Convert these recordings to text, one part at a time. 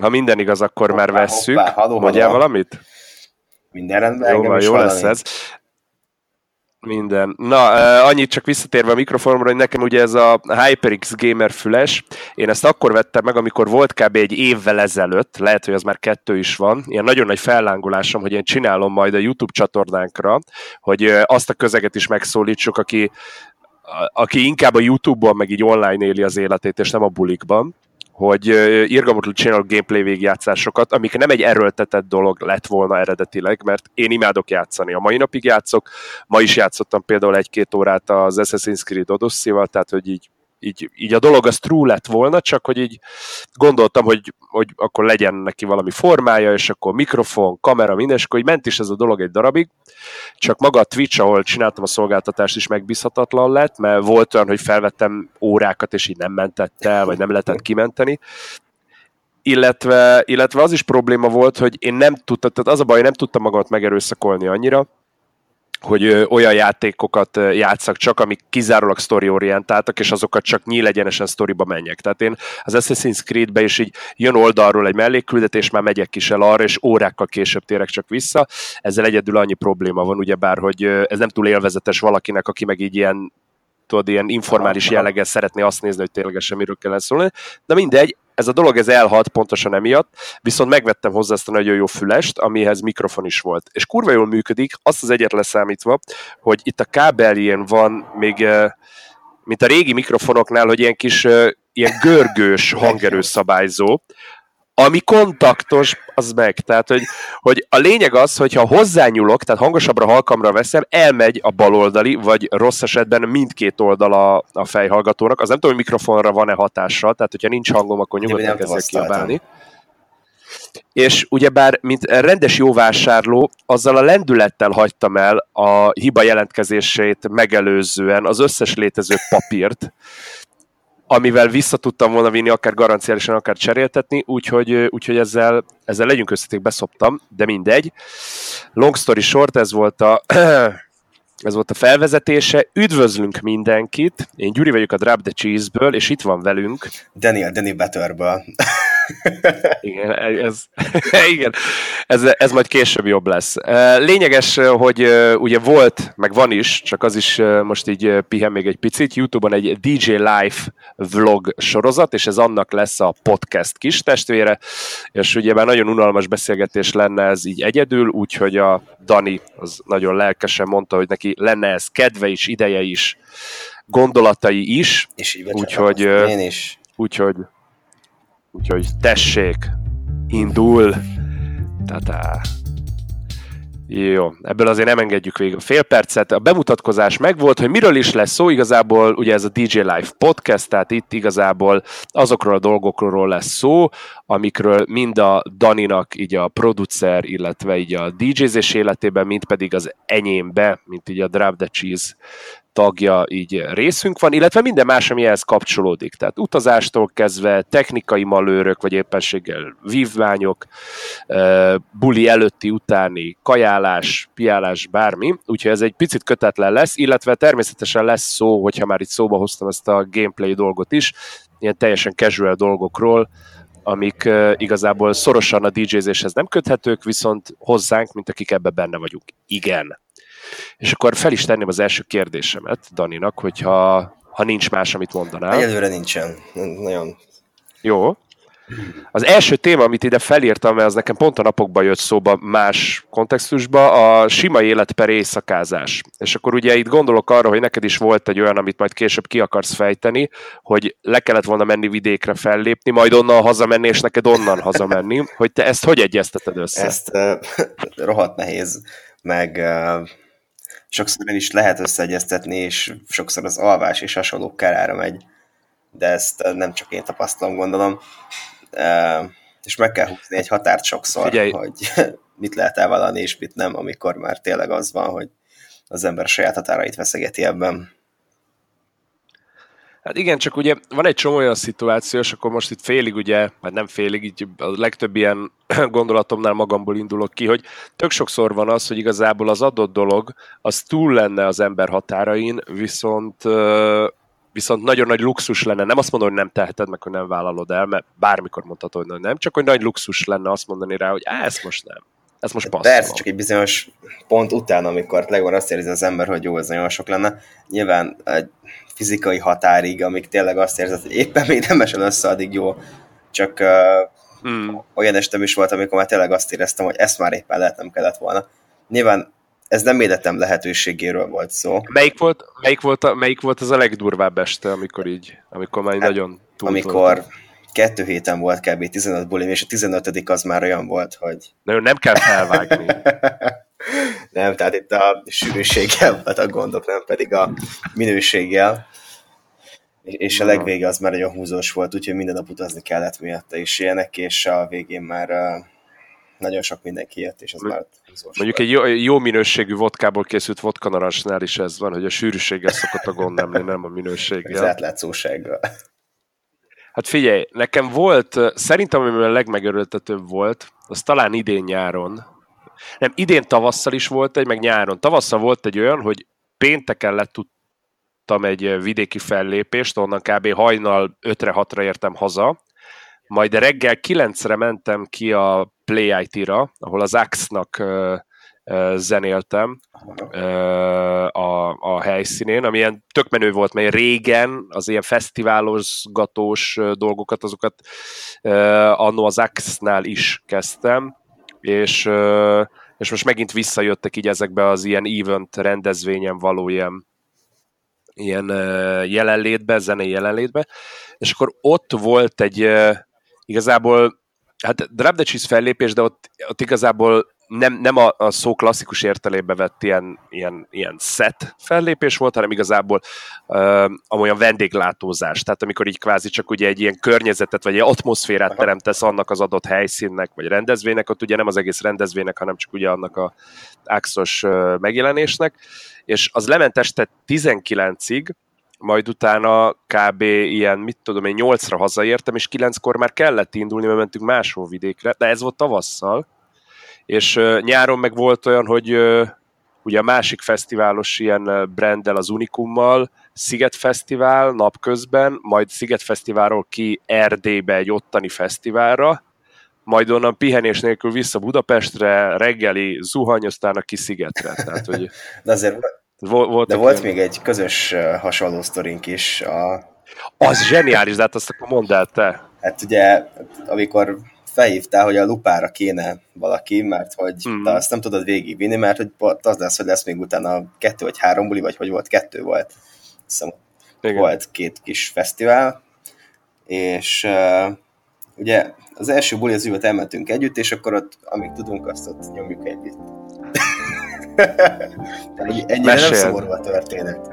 Ha minden igaz, akkor hoppá, már vesszük. Hoppá, Mondjál valamit? Minden rendben, jó, van, jó lesz ez. Minden. Na, annyit csak visszatérve a mikrofonra, hogy nekem ugye ez a HyperX Gamer füles, én ezt akkor vettem meg, amikor volt kb. egy évvel ezelőtt, lehet, hogy az már kettő is van, ilyen nagyon nagy fellángolásom, hogy én csinálom majd a YouTube csatornánkra, hogy azt a közeget is megszólítsuk, aki, aki inkább a YouTube-on meg így online éli az életét, és nem a bulikban hogy irgalmatlanul csinálok gameplay végigjátszásokat, amik nem egy erőltetett dolog lett volna eredetileg, mert én imádok játszani. A mai napig játszok, ma is játszottam például egy-két órát az Assassin's Creed Odyssey-val, tehát hogy így így, így a dolog az true lett volna, csak hogy így gondoltam, hogy, hogy akkor legyen neki valami formája, és akkor mikrofon, kamera, minden, és akkor így ment is ez a dolog egy darabig, csak maga a Twitch, ahol csináltam a szolgáltatást is megbízhatatlan lett, mert volt olyan, hogy felvettem órákat, és így nem mentett el, vagy nem lehetett kimenteni, illetve, illetve az is probléma volt, hogy én nem tudtam, tehát az a baj, nem tudtam magamat megerőszakolni annyira, hogy olyan játékokat játszak csak, amik kizárólag orientáltak, és azokat csak nyíl egyenesen sztoriba menjek. Tehát én az Assassin's Creed-be is így jön oldalról egy mellékküldetés, már megyek is el arra, és órákkal később térek csak vissza. Ezzel egyedül annyi probléma van, ugyebár, hogy ez nem túl élvezetes valakinek, aki meg így ilyen tudod, ilyen informális jelleggel szeretné azt nézni, hogy ténylegesen miről kellene szólni. De mindegy, ez a dolog ez elhalt pontosan emiatt, viszont megvettem hozzá ezt a nagyon jó fülest, amihez mikrofon is volt. És kurva jól működik, azt az egyet leszámítva, hogy itt a kábeljén van még, eh, mint a régi mikrofonoknál, hogy ilyen kis eh, ilyen görgős hangerőszabályzó, ami kontaktos, az meg. Tehát, hogy, hogy a lényeg az, hogyha hozzányúlok, tehát hangosabbra halkamra veszem, elmegy a baloldali, vagy rossz esetben mindkét oldal a, a fejhallgatónak. Az nem tudom, hogy mikrofonra van-e hatással, tehát hogyha nincs hangom, akkor nyugodtan kezdek kiabálni. És ugyebár, mint rendes jó vásárló, azzal a lendülettel hagytam el a hiba jelentkezését megelőzően az összes létező papírt, amivel vissza tudtam volna vinni, akár garanciálisan, akár cseréltetni, úgyhogy, úgyhogy ezzel, ezzel legyünk összeték, beszoptam, de mindegy. Long story short, ez volt a ez volt a felvezetése. Üdvözlünk mindenkit! Én Gyuri vagyok a Drop the Cheese-ből, és itt van velünk. Daniel, Danny Betterből. Igen, ez, igen ez, ez majd később jobb lesz. Lényeges, hogy ugye volt, meg van is, csak az is most így pihen még egy picit, Youtube-on egy DJ Live vlog sorozat, és ez annak lesz a podcast kis testvére, és ugye már nagyon unalmas beszélgetés lenne ez így egyedül, úgyhogy a Dani az nagyon lelkesen mondta, hogy neki lenne ez kedve is, ideje is, gondolatai is, és így úgyhogy, én is. Úgyhogy Úgyhogy tessék, indul. Tehát jó, ebből azért nem engedjük végig a fél percet. A bemutatkozás megvolt, hogy miről is lesz szó, igazából ugye ez a DJ Live podcast, tehát itt igazából azokról a dolgokról lesz szó, amikről mind a Daninak, így a producer, illetve így a DJ-zés életében, mint pedig az enyémbe, mint így a Drop the Cheese tagja így részünk van, illetve minden más, ami ehhez kapcsolódik. Tehát utazástól kezdve technikai malőrök, vagy éppenséggel vívványok, buli előtti, utáni, kajálás, piálás, bármi. Úgyhogy ez egy picit kötetlen lesz, illetve természetesen lesz szó, hogyha már itt szóba hoztam ezt a gameplay dolgot is, ilyen teljesen casual dolgokról, amik igazából szorosan a DJ-zéshez nem köthetők, viszont hozzánk, mint akik ebbe benne vagyunk. Igen. És akkor fel is tenném az első kérdésemet Daninak, hogyha ha nincs más, amit mondanál. Egyelőre nincsen. Nagyon jó. Az első téma, amit ide felírtam, mert az nekem pont a napokban jött szóba más kontextusba, a sima élet per éjszakázás. És akkor ugye itt gondolok arra, hogy neked is volt egy olyan, amit majd később ki akarsz fejteni, hogy le kellett volna menni vidékre fellépni, majd onnan hazamenni, és neked onnan hazamenni, hogy te ezt hogy egyezteted össze? Ezt uh, rohadt nehéz, meg uh, sokszor is lehet összeegyeztetni, és sokszor az alvás és hasonló kárára megy, de ezt nem csak én tapasztalom, gondolom. És meg kell húzni egy határt sokszor, Figyelj. hogy mit lehet elvallani, és mit nem, amikor már tényleg az van, hogy az ember saját határait veszegeti ebben. Hát igen, csak ugye van egy csomó olyan szituáció, és akkor most itt félig ugye, vagy nem félig, így a legtöbb ilyen gondolatomnál magamból indulok ki, hogy tök sokszor van az, hogy igazából az adott dolog, az túl lenne az ember határain, viszont viszont nagyon nagy luxus lenne, nem azt mondom, hogy nem teheted meg, hogy nem vállalod el, mert bármikor mondhatod, hogy nem, csak hogy nagy luxus lenne azt mondani rá, hogy á, ezt most nem. Ez most passzol. Persze, csak egy bizonyos pont után, amikor legalább azt érzi az ember, hogy jó, ez nagyon sok lenne. Nyilván egy fizikai határig, amíg tényleg azt érzed, hogy éppen még nem esel össze, addig jó. Csak uh, hmm. olyan estem is volt, amikor már tényleg azt éreztem, hogy ezt már éppen lehet nem kellett volna. Nyilván ez nem életem lehetőségéről volt szó. Melyik volt, melyik volt, a, melyik volt az a legdurvább este, amikor így, amikor már hát, nagyon túl Amikor kettő héten volt kb. 15 bulim, és a 15 az már olyan volt, hogy... Nagyon nem kell felvágni. nem, tehát itt a sűrűséggel volt a gondok, nem pedig a minőséggel. És a legvége az már nagyon húzós volt, úgyhogy minden nap utazni kellett miatta is ilyenek, és a végén már nagyon sok mindenki jött, és az már húzós Mondjuk volt. egy jó, jó minőségű vodkából készült vodka is ez van, hogy a sűrűséggel szokott a gond nem, nem a minőséggel. Az átlátszósággal. Hát figyelj, nekem volt, szerintem ami a legmegörültetőbb volt, az talán idén nyáron. Nem, idén tavasszal is volt egy, meg nyáron. Tavasszal volt egy olyan, hogy pénteken letudtam egy vidéki fellépést, onnan kb. hajnal 5-re, 6-ra értem haza, majd reggel 9-re mentem ki a Play IT-ra, ahol az Axe-nak zenéltem a, a helyszínén, ami ilyen tök menő volt, mert régen az ilyen fesztiválozgatós dolgokat, azokat annó az Axe-nál is kezdtem, és, és most megint visszajöttek így ezekbe az ilyen event rendezvényen való ilyen, ilyen jelenlétbe, zenei jelenlétbe, és akkor ott volt egy igazából hát Drop the Cheese fellépés, de ott, ott igazából nem, nem a, a szó klasszikus értelébe vett ilyen, ilyen, ilyen set fellépés volt, hanem igazából uh, amolyan vendéglátózás. Tehát amikor így kvázi csak ugye egy ilyen környezetet, vagy egy atmoszférát Aha. teremtesz annak az adott helyszínnek, vagy rendezvénynek, ott ugye nem az egész rendezvénynek, hanem csak ugye annak a axos megjelenésnek. És az lement este 19-ig, majd utána kb. ilyen, mit tudom én, 8-ra hazaértem, és 9-kor már kellett indulni, mert mentünk máshol vidékre, de ez volt tavasszal, és nyáron meg volt olyan, hogy ugye a másik fesztiválos ilyen branddel, az Unikummal, Sziget Fesztivál napközben, majd Sziget Fesztiválról ki Erdélybe egy ottani fesztiválra, majd onnan pihenés nélkül vissza Budapestre, reggeli zuhany, aztán a kiszigetre. Tehát, hogy... De azért volt de volt még egy közös hasonló sztorink is. A... Az zseniális, de hát azt akkor mondd el te. Hát ugye, amikor felhívtál, hogy a lupára kéne valaki, mert hogy mm. te azt nem tudod végigvinni, mert hogy az lesz, hogy lesz még utána kettő vagy három buli, vagy hogy volt, kettő volt. Hiszem, volt két kis fesztivál, és uh, ugye az első buli az üvet elmentünk együtt, és akkor ott, amíg tudunk, azt ott nyomjuk együtt. Ennyire Mesél. nem szomorú a történet.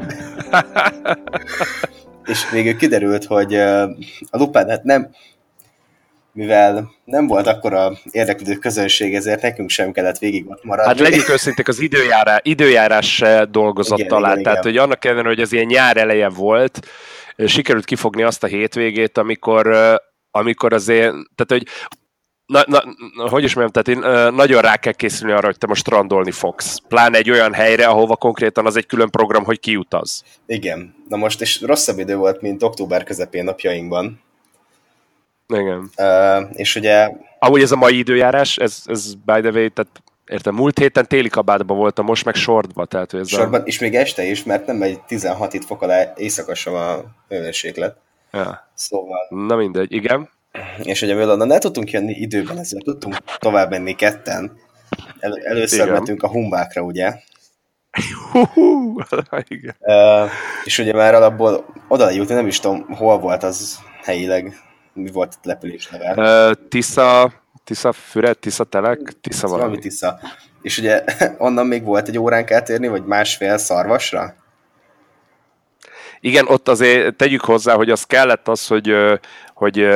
és végül kiderült, hogy a lupán hát nem, mivel nem volt akkora érdeklődő közönség, ezért nekünk sem kellett végig ott maradni. Hát legyünk őszinték, az időjárás, időjárás dolgozott igen, talán, igen, tehát igen. hogy annak ellenére, hogy ez ilyen nyár eleje volt, sikerült kifogni azt a hétvégét, amikor amikor azért, tehát hogy na, na, hogy is mondjam, tehát én, nagyon rá kell készülni arra, hogy te most strandolni fogsz. Pláne egy olyan helyre, ahova konkrétan az egy külön program, hogy kiutaz. Igen. Na most is rosszabb idő volt, mint október közepén napjainkban. Igen. Uh, és ugye... Ahogy ez a mai időjárás, ez, ez by the way, tehát értem, múlt héten téli kabátban voltam, most meg sortban. Tehát, ez sortban, a... és még este is, mert nem egy 16 itt fok alá éjszaka sem a hőmérséklet. Ja. Szóval... Na mindegy, igen. És ugye mivel ne tudtunk jönni időben, ezért tudtunk tovább menni ketten. El, először Igen. mentünk a humbákra, ugye? Igen. Uh, és ugye már alapból oda jutni, nem is tudom, hol volt az helyileg, mi volt a lepülés neve. Tisza, Tisza Füred, Tisza Telek, Tisza valami. valami Tisza. És ugye onnan még volt egy óránk átérni, vagy másfél szarvasra? Igen, ott azért tegyük hozzá, hogy az kellett az, hogy, hogy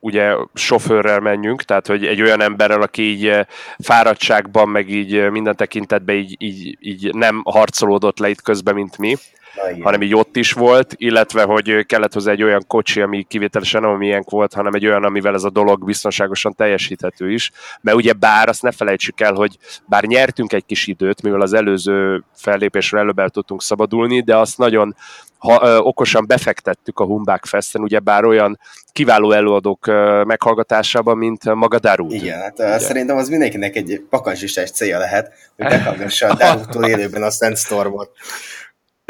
ugye sofőrrel menjünk, tehát hogy egy olyan emberrel, aki így fáradtságban, meg így minden tekintetben így, így, így nem harcolódott le itt közben, mint mi. Na, hanem így ott is volt, illetve hogy kellett hozzá egy olyan kocsi, ami kivételesen nem miénk volt, hanem egy olyan, amivel ez a dolog biztonságosan teljesíthető is. Mert ugye bár azt ne felejtsük el, hogy bár nyertünk egy kis időt, mivel az előző fellépésről előbb el tudtunk szabadulni, de azt nagyon ha, ö, okosan befektettük a Humbák Festen, ugyebár olyan kiváló előadók ö, meghallgatásában, mint maga Darud. Igen, hát Ugye? szerintem az mindenkinek egy pakancslistás célja lehet, hogy meghallgassa a Darudtól élőben a Sandstormot.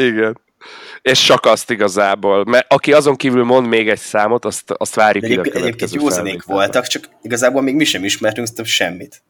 Igen. És csak azt igazából, mert aki azon kívül mond még egy számot, azt, azt várjuk ide a Egyébként jó zenék voltak, csak igazából még mi sem ismertünk semmit.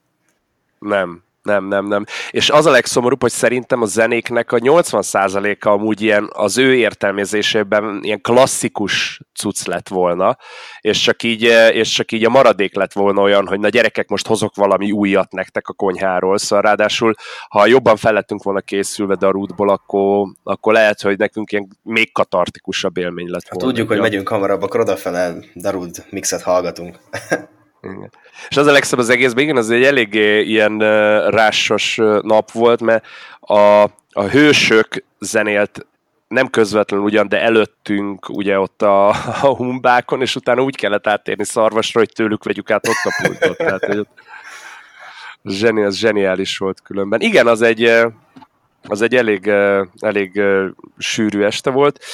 Nem, nem, nem, nem. És az a legszomorúbb, hogy szerintem a zenéknek a 80%-a amúgy ilyen az ő értelmezésében ilyen klasszikus cucc lett volna, és csak így, és csak így a maradék lett volna olyan, hogy na gyerekek, most hozok valami újat nektek a konyháról, szóval ráadásul, ha jobban fellettünk volna készülve Darútból, akkor, akkor lehet, hogy nekünk ilyen még katartikusabb élmény lett volna. Ha tudjuk, hogy megyünk hamarabb, akkor odafele Darud mixet hallgatunk. Igen. És az a legszebb az egészben, igen, az egy eléggé ilyen uh, rásos nap volt, mert a, a hősök zenélt nem közvetlenül ugyan, de előttünk ugye ott a, a humbákon, és utána úgy kellett áttérni szarvasra, hogy tőlük vegyük át ott a pultot. Tehát, hogy ott, zseni, az zseniális volt különben. Igen, az egy, az egy elég, elég sűrű este volt.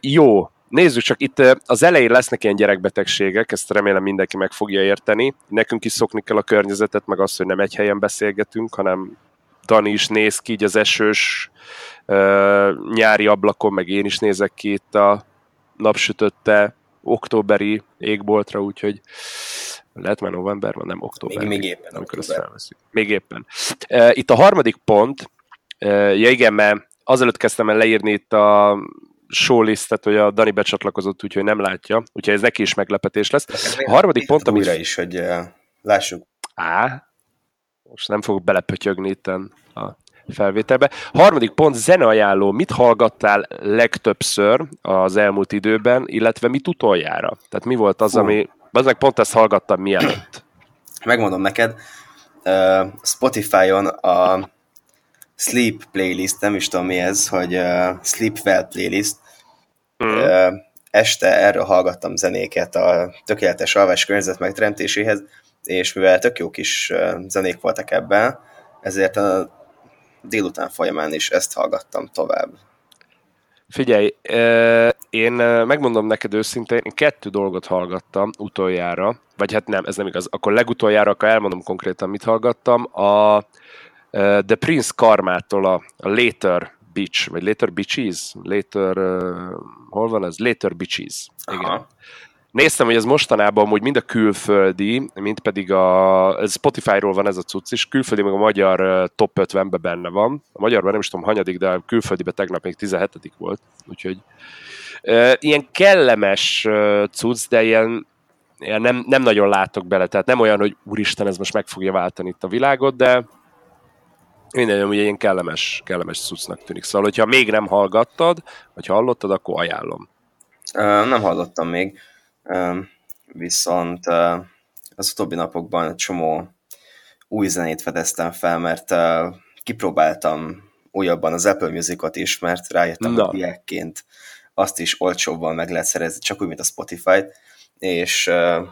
Jó, Nézzük csak, itt az elején lesznek ilyen gyerekbetegségek, ezt remélem mindenki meg fogja érteni. Nekünk is szokni kell a környezetet, meg azt, hogy nem egy helyen beszélgetünk, hanem Dani is néz ki így az esős uh, nyári ablakon, meg én is nézek ki itt a napsütötte októberi égboltra, úgyhogy lehet már november van, nem október. Még, még éppen. Amikor október. ezt Még éppen. Uh, itt a harmadik pont, uh, ja igen, mert azelőtt kezdtem el leírni itt a showlistet, hogy a Dani becsatlakozott, úgyhogy nem látja, úgyhogy ez neki is meglepetés lesz. A harmadik pont, amit... Újra is, hogy uh, lássuk. Á, most nem fogok belepötyögni itt a felvételbe. Harmadik pont, zeneajánló. Mit hallgattál legtöbbször az elmúlt időben, illetve mit utoljára? Tehát mi volt az, Fú. ami... Az meg pont ezt hallgattam mielőtt. Megmondom neked, uh, Spotify-on a sleep playlist, nem is tudom mi ez, hogy uh, sleep well playlist. Mm. Uh, este erről hallgattam zenéket a tökéletes alvás környezet megteremtéséhez, és mivel tök jó kis zenék voltak ebben, ezért a délután folyamán is ezt hallgattam tovább. Figyelj, én megmondom neked őszintén, én kettő dolgot hallgattam utoljára, vagy hát nem, ez nem igaz, akkor legutoljára, akkor elmondom konkrétan, mit hallgattam. A The Prince Karmától a, a Later Beach, vagy Later Beaches? Later, uh, hol van ez? Later Beaches. Igen. Aha. Néztem, hogy ez mostanában amúgy mind a külföldi, mint pedig a Spotify-ról van ez a cucc is, külföldi meg a magyar top 50-ben benne van. A magyarban nem is tudom hanyadik, de a külföldiben tegnap még 17 volt, úgyhogy uh, ilyen kellemes uh, cucc, de ilyen, ilyen nem, nem nagyon látok bele, tehát nem olyan, hogy úristen, ez most meg fogja váltani itt a világot, de minden ugye ilyen kellemes, kellemes cuccnak tűnik. Szóval, hogyha még nem hallgattad, vagy hallottad, akkor ajánlom. Uh, nem hallottam még, uh, viszont uh, az utóbbi napokban egy csomó új zenét fedeztem fel, mert uh, kipróbáltam újabban az Apple Music-ot is, mert rájöttem, Na. hogy diákként azt is olcsóbban meg lehet szerezni, csak úgy, mint a Spotify-t, és uh,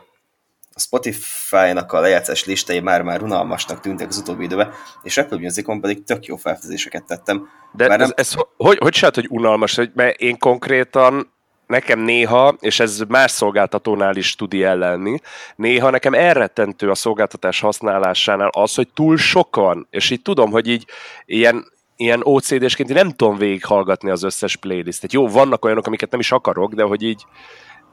a Spotify-nak a lejátszás listái már-már unalmasnak tűntek az utóbbi időben, és Apple Musicon pedig tök jó felfedezéseket tettem. De már nem... ez, ez hogy, hogy csinált, hogy unalmas? Mert én konkrétan nekem néha, és ez más szolgáltatónál is tud ilyen lenni, néha nekem elrettentő a szolgáltatás használásánál az, hogy túl sokan, és így tudom, hogy így ilyen, ilyen OCD-sként nem tudom végighallgatni az összes playlistet. Jó, vannak olyanok, amiket nem is akarok, de hogy így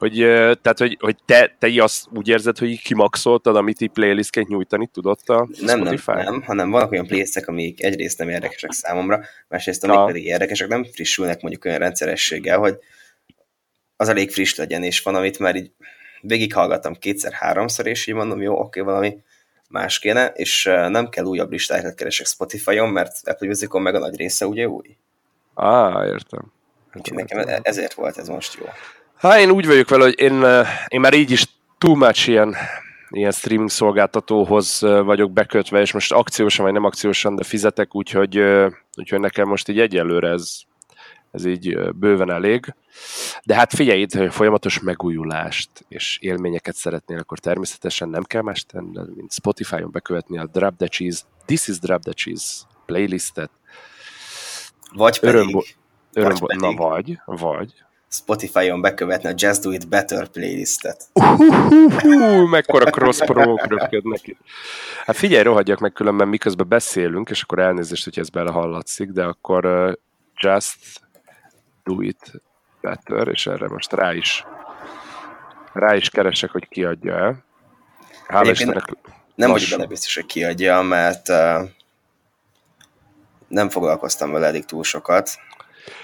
hogy, tehát, hogy, hogy te, te azt úgy érzed, hogy kimaxoltad, amit így playlistként nyújtani tudod a nem, Spotify? Nem, nem, hanem vannak olyan playlistek, amik egyrészt nem érdekesek számomra, másrészt amik pedig érdekesek, nem frissülnek mondjuk olyan rendszerességgel, hogy az elég friss legyen, és van, amit már így végighallgattam kétszer-háromszor, és így mondom, jó, oké, valami más kéne, és nem kell újabb listákat keresek Spotify-on, mert Apple Musicon meg a nagy része ugye új. Á, ah, értem. Úgyhogy nekem ezért volt ez most jó. Hát én úgy vagyok vele, hogy én, én már így is too much ilyen, ilyen streaming szolgáltatóhoz vagyok bekötve, és most akciósan vagy nem akciósan, de fizetek, úgyhogy, úgyhogy nekem most így egyelőre ez, ez így bőven elég. De hát figyelj itt, hogy folyamatos megújulást és élményeket szeretnél, akkor természetesen nem kell más tenni, mint Spotify-on bekövetni a Drop the Cheese, This is Drop the Cheese playlistet. Vagy pedig, Öröm, Örömbor, na vagy, vagy. Spotify-on bekövetni a Just Do It Better playlistet. Uh, mekkora cross promók röpködnek itt. Hát figyelj, rohadjak meg különben, miközben beszélünk, és akkor elnézést, hogy ez belehallatszik, de akkor uh, Just Do It Better, és erre most rá is rá is keresek, hogy kiadja el. Hála Istennek nem vagyok benne biztos, hogy kiadja, mert uh, nem foglalkoztam vele eddig túl sokat.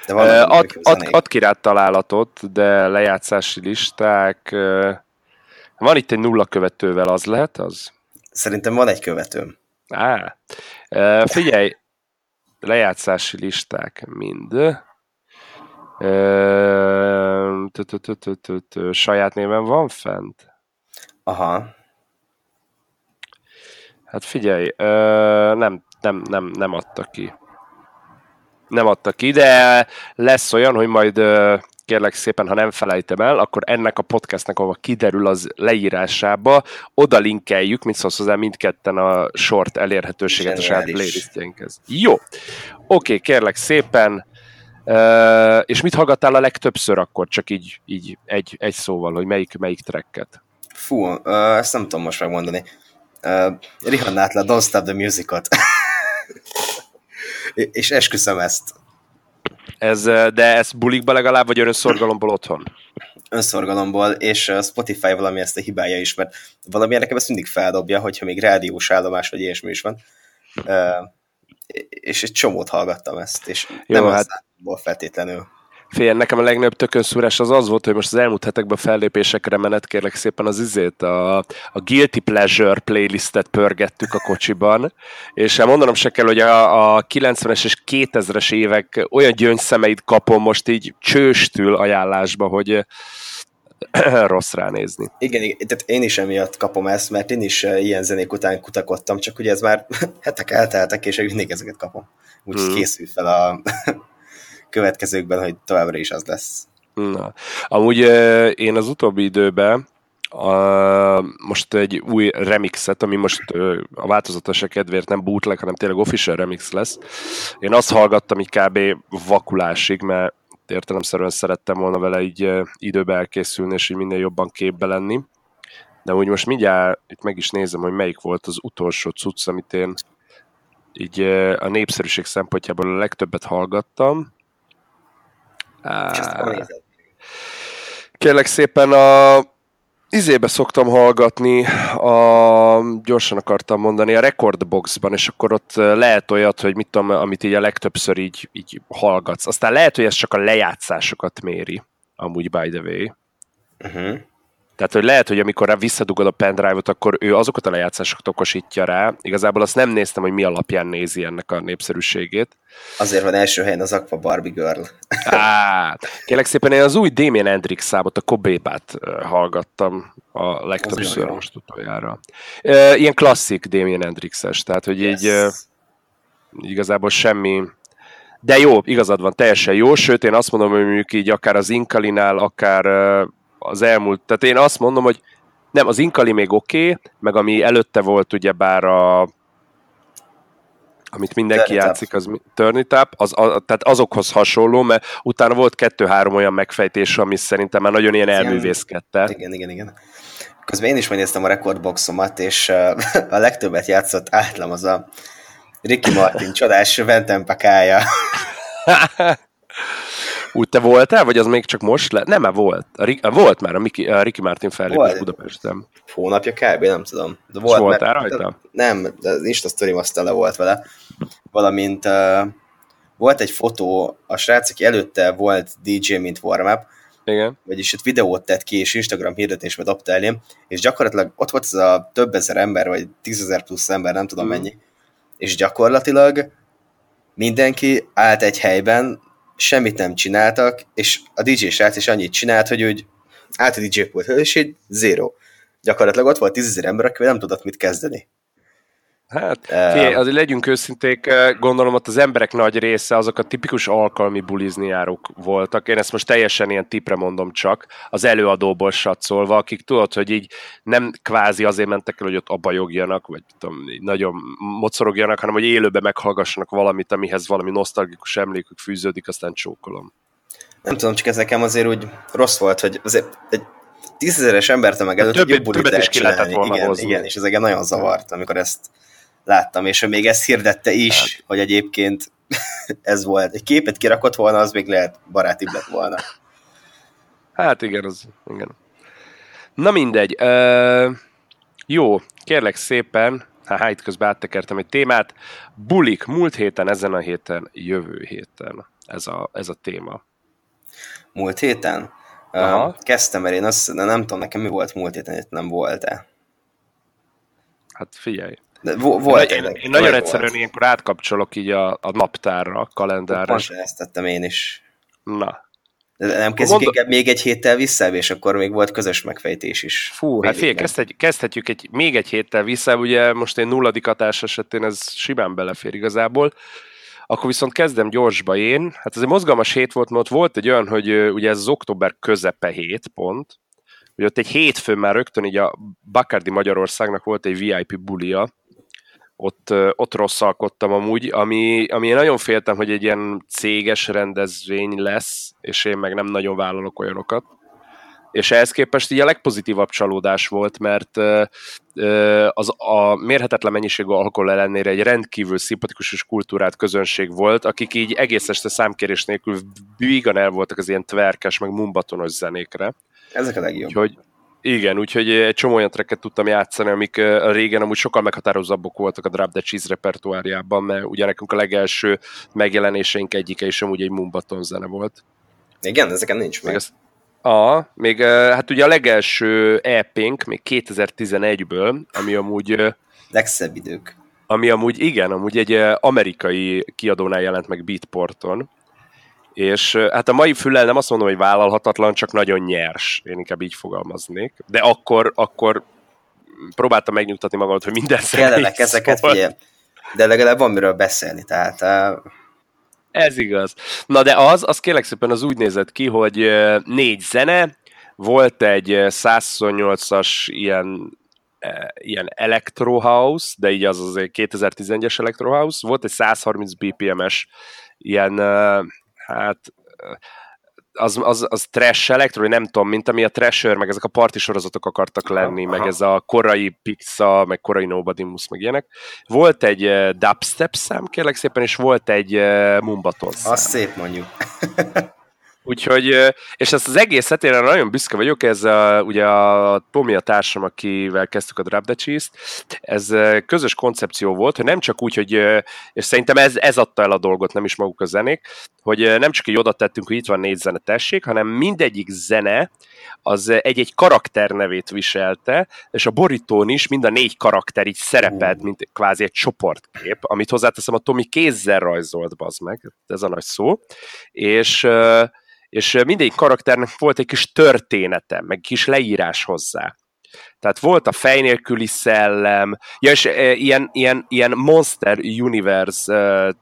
De uh, ad, ad, ad ki rá találatot, de lejátszási listák... Uh, van itt egy nulla követővel, az lehet az? Szerintem van egy követőm. Á, uh, figyelj, lejátszási listák mind. Saját néven van fent? Aha. Hát figyelj, nem, nem, nem, nem adta ki. Nem adta ki, de lesz olyan, hogy majd kérlek szépen, ha nem felejtem el, akkor ennek a podcastnek, ahol kiderül az leírásába, oda linkeljük, mint szólsz hozzá mindketten a short elérhetőséget a saját playlistjénkhez. Jó, oké, kérlek szépen, Uh, és mit hallgattál a legtöbbször akkor, csak így, így egy, egy szóval, hogy melyik, melyik tracket? Fú, uh, ezt nem tudom most megmondani. Uh, Rihannát le Don't Stop the Music-ot. és esküszöm ezt. Ez, de ez bulikba legalább, vagy önszorgalomból otthon? Önszorgalomból, és Spotify valami ezt a hibája is, mert valami nekem ezt mindig feldobja, hogyha még rádiós állomás, vagy ilyesmi is van. Uh, és egy csomót hallgattam ezt, és Jó, nem hát... feltétlenül. Fél, nekem a legnagyobb tökönszúrás az az volt, hogy most az elmúlt hetekben fellépésekre menet kérlek szépen az izét, a, a Guilty Pleasure playlistet pörgettük a kocsiban, és mondanom se kell, hogy a, a 90-es és 2000-es évek olyan gyöngyszemeit kapom most így csőstül ajánlásba, hogy rossz ránézni. Igen, igen, tehát én is emiatt kapom ezt, mert én is eh, ilyen zenék után kutakodtam, csak ugye ez már hetek elteltek, és mindig ezeket kapom. Úgyhogy hmm. készül fel a következőkben, hogy továbbra is az lesz. Na. Amúgy én az utóbbi időben a, most egy új remixet, ami most a változatosa kedvéért nem bootleg, hanem tényleg official remix lesz. Én azt hallgattam így kb. vakulásig, mert értelemszerűen szerettem volna vele így időbe elkészülni, és így minél jobban képbe lenni. De úgy most mindjárt itt meg is nézem, hogy melyik volt az utolsó cucc, amit én így a népszerűség szempontjából a legtöbbet hallgattam. Kérlek szépen a izébe szoktam hallgatni, a, gyorsan akartam mondani, a Recordboxban, és akkor ott lehet olyat, hogy mit tudom, amit így a legtöbbször így, így hallgatsz. Aztán lehet, hogy ez csak a lejátszásokat méri, amúgy by the way. Uh-huh. Tehát, hogy lehet, hogy amikor visszadugod a pendrive-ot, akkor ő azokat a lejátszásokat okosítja rá. Igazából azt nem néztem, hogy mi alapján nézi ennek a népszerűségét. Azért van első helyen az Aqua Barbie Girl. Á, kérlek szépen, én az új Damien Hendrix számot, a Kobébát hallgattam a legtöbbször most utoljára. Ilyen klasszik Damien Hendrixes, tehát, hogy yes. így igazából semmi, de jó, igazad van, teljesen jó, sőt én azt mondom, hogy mondjuk így akár az Inkalinál, akár az elmúlt, tehát én azt mondom, hogy nem, az Inkali még oké, okay, meg ami előtte volt ugye bár a amit mindenki Turn játszik, az Turn It Up, az, a, tehát azokhoz hasonló, mert utána volt kettő-három olyan megfejtés, ami szerintem már nagyon ilyen elművészkedte. Igen, igen, igen. Közben én is megnéztem a rekordboxomat, és a legtöbbet játszott általam az a Ricky Martin csodás Ventempekája. Úgy te voltál, vagy az még csak most le? Nem, már volt. A volt már a, Mickey, a Ricky Martin fellépés Budapesten. Hónapja kb. nem tudom. De volt, voltál mert, rajta? Nem, de az Insta story azt tele volt vele. Valamint uh, volt egy fotó, a srác, aki előtte volt DJ, mint warm-up, igen. vagyis itt videót tett ki, és Instagram hirdetésbe dobta elém, és gyakorlatilag ott volt ez a több ezer ember, vagy tízezer plusz ember, nem tudom mm. mennyi, és gyakorlatilag mindenki állt egy helyben, semmit nem csináltak, és a DJ srác is annyit csinált, hogy úgy állt a DJ pult, és egy zero. Gyakorlatilag ott volt tízezer ember, akivel nem tudott mit kezdeni. Hát, figyelj, azért legyünk őszinték, gondolom ott az emberek nagy része azok a tipikus alkalmi bulizni járók voltak. Én ezt most teljesen ilyen tipre mondom csak, az előadóból satszolva, akik tudod, hogy így nem kvázi azért mentek el, hogy ott abajogjanak, vagy tudom, nagyon mocorogjanak, hanem hogy élőben meghallgassanak valamit, amihez valami nosztalgikus emlékük fűződik, aztán csókolom. Nem tudom, csak ez nekem azért úgy rossz volt, hogy azért egy tízezeres embertömeg előtt több, jobb lehet is volna igen, hozni. igen, és ez engem nagyon zavart, amikor ezt láttam, és még ezt hirdette is, hát. hogy egyébként ez volt. Egy képet kirakott volna, az még lehet barátibb lett volna. Hát igen, az, igen. Na mindegy. Uh, jó, kérlek szépen, hát itt közben áttekertem egy témát. Bulik múlt héten, ezen a héten, jövő héten. Ez a, ez a téma. Múlt héten? Aha. Kezdtem, mert én azt nem tudom, nekem mi volt múlt héten, itt nem volt-e. Hát figyelj. De volt én, én, nagyon egyszerűen volt. ilyenkor átkapcsolok így a, a naptárra, a kalendárra. Most ezt tettem én is. Na. De nem kezdjük Mondod... még egy héttel vissza, és akkor még volt közös megfejtés is. Fú, hát fél, kezdhetjük, kezdhetjük egy, még egy héttel vissza, ugye most én nulladik atás esetén ez simán belefér igazából. Akkor viszont kezdem gyorsba én. Hát ez egy mozgalmas hét volt, mert volt egy olyan, hogy ugye ez az október közepe hét pont, hogy ott egy hétfőn már rögtön így a Bacardi Magyarországnak volt egy VIP bulia, ott, ott rosszalkodtam amúgy, ami, ami én nagyon féltem, hogy egy ilyen céges rendezvény lesz, és én meg nem nagyon vállalok olyanokat. És ehhez képest így a legpozitívabb csalódás volt, mert az a mérhetetlen mennyiségű alkohol ellenére egy rendkívül szimpatikus és kultúrát közönség volt, akik így egész este számkérés nélkül vígan el voltak az ilyen tverkes, meg mumbatonos zenékre. Ezek a legjobb. Úgyhogy, igen, úgyhogy egy csomó olyan tracket tudtam játszani, amik régen amúgy sokkal meghatározóbbak voltak a Drop the Cheese repertoárjában, mert ugye nekünk a legelső megjelenéseink egyike is amúgy egy Mumbaton zene volt. Igen, ezeken nincs meg. A, még hát ugye a legelső EP-nk, még 2011-ből, ami amúgy... Legszebb idők. Ami amúgy, igen, amúgy egy amerikai kiadónál jelent meg Beatporton, és hát a mai füllel nem azt mondom, hogy vállalhatatlan, csak nagyon nyers, én inkább így fogalmaznék. De akkor, akkor próbáltam megnyugtatni magamat, hogy minden Kellenek ezeket, ugye, de legalább van miről beszélni, tehát... Uh... Ez igaz. Na de az, az kérlek szépen az úgy nézett ki, hogy négy zene, volt egy 128-as ilyen ilyen Electro House, de így az az egy 2011-es Electro House, volt egy 130 BPM-es ilyen hát az, az, az trash electro, nem tudom, mint ami a Trasher, meg ezek a parti sorozatok akartak lenni, Aha. meg ez a korai Pixa, meg korai Nobody Mus, meg ilyenek. Volt egy uh, dubstep szám, kérlek szépen, és volt egy uh, Mumbaton szám. Az szép mondjuk. Úgyhogy, és ezt az egészet én nagyon büszke vagyok, ez a, ugye a Tomi a társam, akivel kezdtük a Drop the Cheese-t, ez közös koncepció volt, hogy nem csak úgy, hogy, és szerintem ez, ez adta el a dolgot, nem is maguk a zenék, hogy nem csak egy oda tettünk, hogy itt van négy zene, tessék, hanem mindegyik zene az egy-egy karakter nevét viselte, és a borítón is mind a négy karakter így szerepelt, mint kvázi egy csoportkép, amit hozzáteszem, a Tomi kézzel rajzolt, bazd meg, ez a nagy szó, és és mindegyik karakternek volt egy kis története, meg kis leírás hozzá. Tehát volt a fej nélküli szellem, ja, és e, ilyen, ilyen, ilyen Monster Universe e,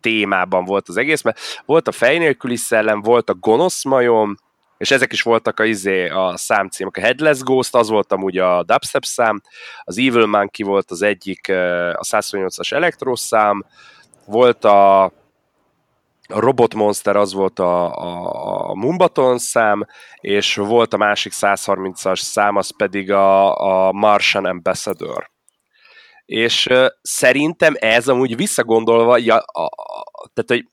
témában volt az egész, mert volt a fej nélküli szellem, volt a gonosz majom, és ezek is voltak a, izé, a számcímek. A Headless Ghost, az volt amúgy a dubstep szám, az Evil Monkey volt az egyik, a 128-as elektroszám, volt a a Robot Monster az volt a, a, a Mumbaton szám, és volt a másik 130-as szám, az pedig a, a Martian Ambassador. És uh, szerintem ez amúgy visszagondolva, ja, a, a, tehát hogy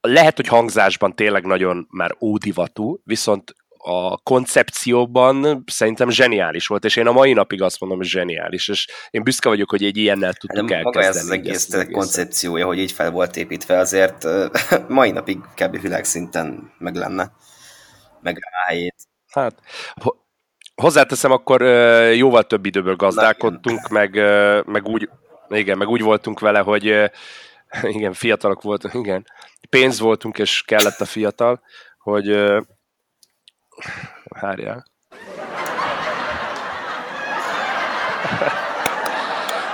lehet, hogy hangzásban tényleg nagyon már ódivatú, viszont a koncepcióban szerintem zseniális volt, és én a mai napig azt mondom, hogy zseniális, és én büszke vagyok, hogy egy ilyennel tudtuk hát, elkezdeni. ez az egész koncepciója, hogy így fel volt építve, azért mai napig kb. világszinten meg lenne, meg rájét. Hát, hozzáteszem, akkor jóval több időből gazdálkodtunk, meg, meg úgy, igen, meg úgy voltunk vele, hogy igen, fiatalok voltunk, igen, pénz voltunk, és kellett a fiatal, hogy Várjál.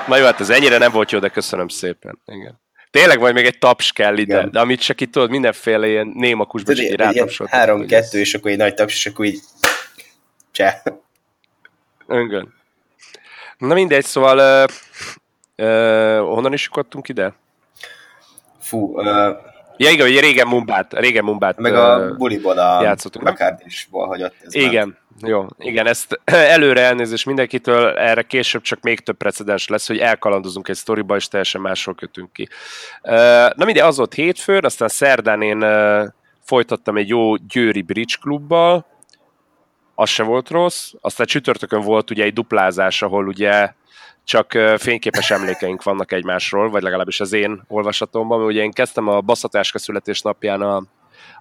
Na jó, hát ez ennyire nem volt jó, de köszönöm szépen. Igen. Tényleg vagy még egy taps kell ide, Igen. de amit csak itt tudod, mindenféle ilyen némakusba csak így rátapsolt. Három, kettő, és akkor egy nagy taps, és akkor így cseh. Öngön. Na mindegy, szóval uh, uh, honnan is jutottunk ide? Fú, uh, Ja igen, hogy régen Mumbát, régen Mumbát Meg a buliból a játszottunk. is hagyott. Ez igen, már. jó, igen, ezt előre elnézést mindenkitől, erre később csak még több precedens lesz, hogy elkalandozunk egy sztoriba, és teljesen másról kötünk ki. Na mindegy, az volt hétfőn, aztán szerdán én folytattam egy jó Győri Bridge klubbal, az se volt rossz, aztán csütörtökön volt ugye egy duplázás, ahol ugye csak fényképes emlékeink vannak egymásról, vagy legalábbis az én olvasatomban, mert ugye én kezdtem a Baszatáska születésnapján a,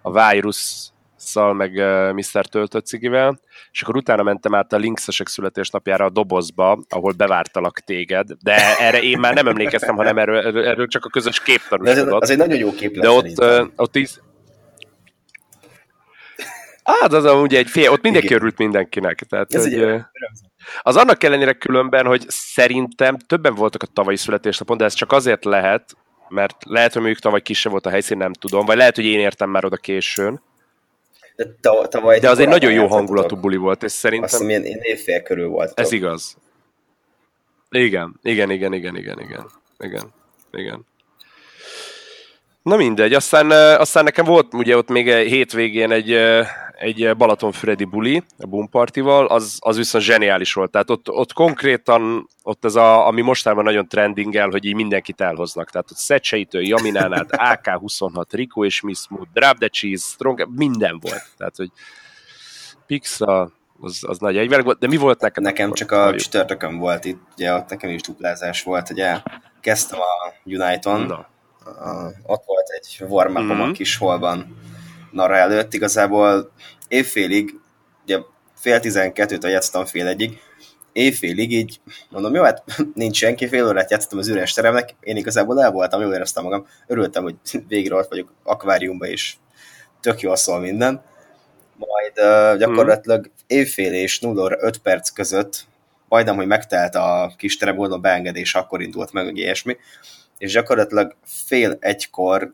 a virus szal meg uh, Mr. Töltött cigivel, és akkor utána mentem át a Linkszesek születésnapjára a dobozba, ahol bevártalak téged, de erre én már nem emlékeztem, hanem erről, erről, csak a közös kép tanúsodott. Az egy nagyon jó kép De ott, uh, ott is, Hát az amúgy egy fél, ott mindenki Igen. örült mindenkinek. Tehát, Ez hogy, egy az annak ellenére különben, hogy szerintem többen voltak a tavalyi születésnapon, de ez csak azért lehet, mert lehet, hogy mondjuk tavaly kisebb volt a helyszín, nem tudom, vagy lehet, hogy én értem már oda későn. De, tavaly de az egy nagyon jó hangulatú buli volt, és szerintem... Azt hiszem, én évfél körül volt. Ez igaz. Igen, igen, igen, igen, igen, igen, igen, igen. Na mindegy, aztán, aztán nekem volt ugye ott még hétvégén egy, egy Balatonfüredi buli, a Boom Partival, az, az viszont zseniális volt. Tehát ott, ott konkrétan, ott ez a, ami mostában nagyon trendingel, hogy így mindenkit elhoznak. Tehát ott Szecseitől, Jaminánát, AK-26, Rico és Miss Smooth, Drop the Cheese, Strong, minden volt. Tehát, hogy Pixa, az, az nagy egyvel volt, de mi volt neked? Nekem akkor? csak a csütörtökön volt itt, ugye ott nekem is duplázás volt, ugye kezdtem a Uniton, no. ott volt egy warm mm-hmm. a kis holban, Nara előtt, igazából évfélig, ugye fél tizenkettőt játszottam fél egyig, évfélig így mondom, jó, hát nincs senki, fél órát játszottam az üres teremnek, én igazából el voltam, jól éreztem magam, örültem, hogy végre ott vagyok akváriumban, és tök jól szól minden. Majd uh, gyakorlatilag évfél és 0 óra 5 perc között majdnem, hogy megtelt a kis terem, gondolom beengedés, akkor indult meg, hogy ilyesmi, és gyakorlatilag fél egykor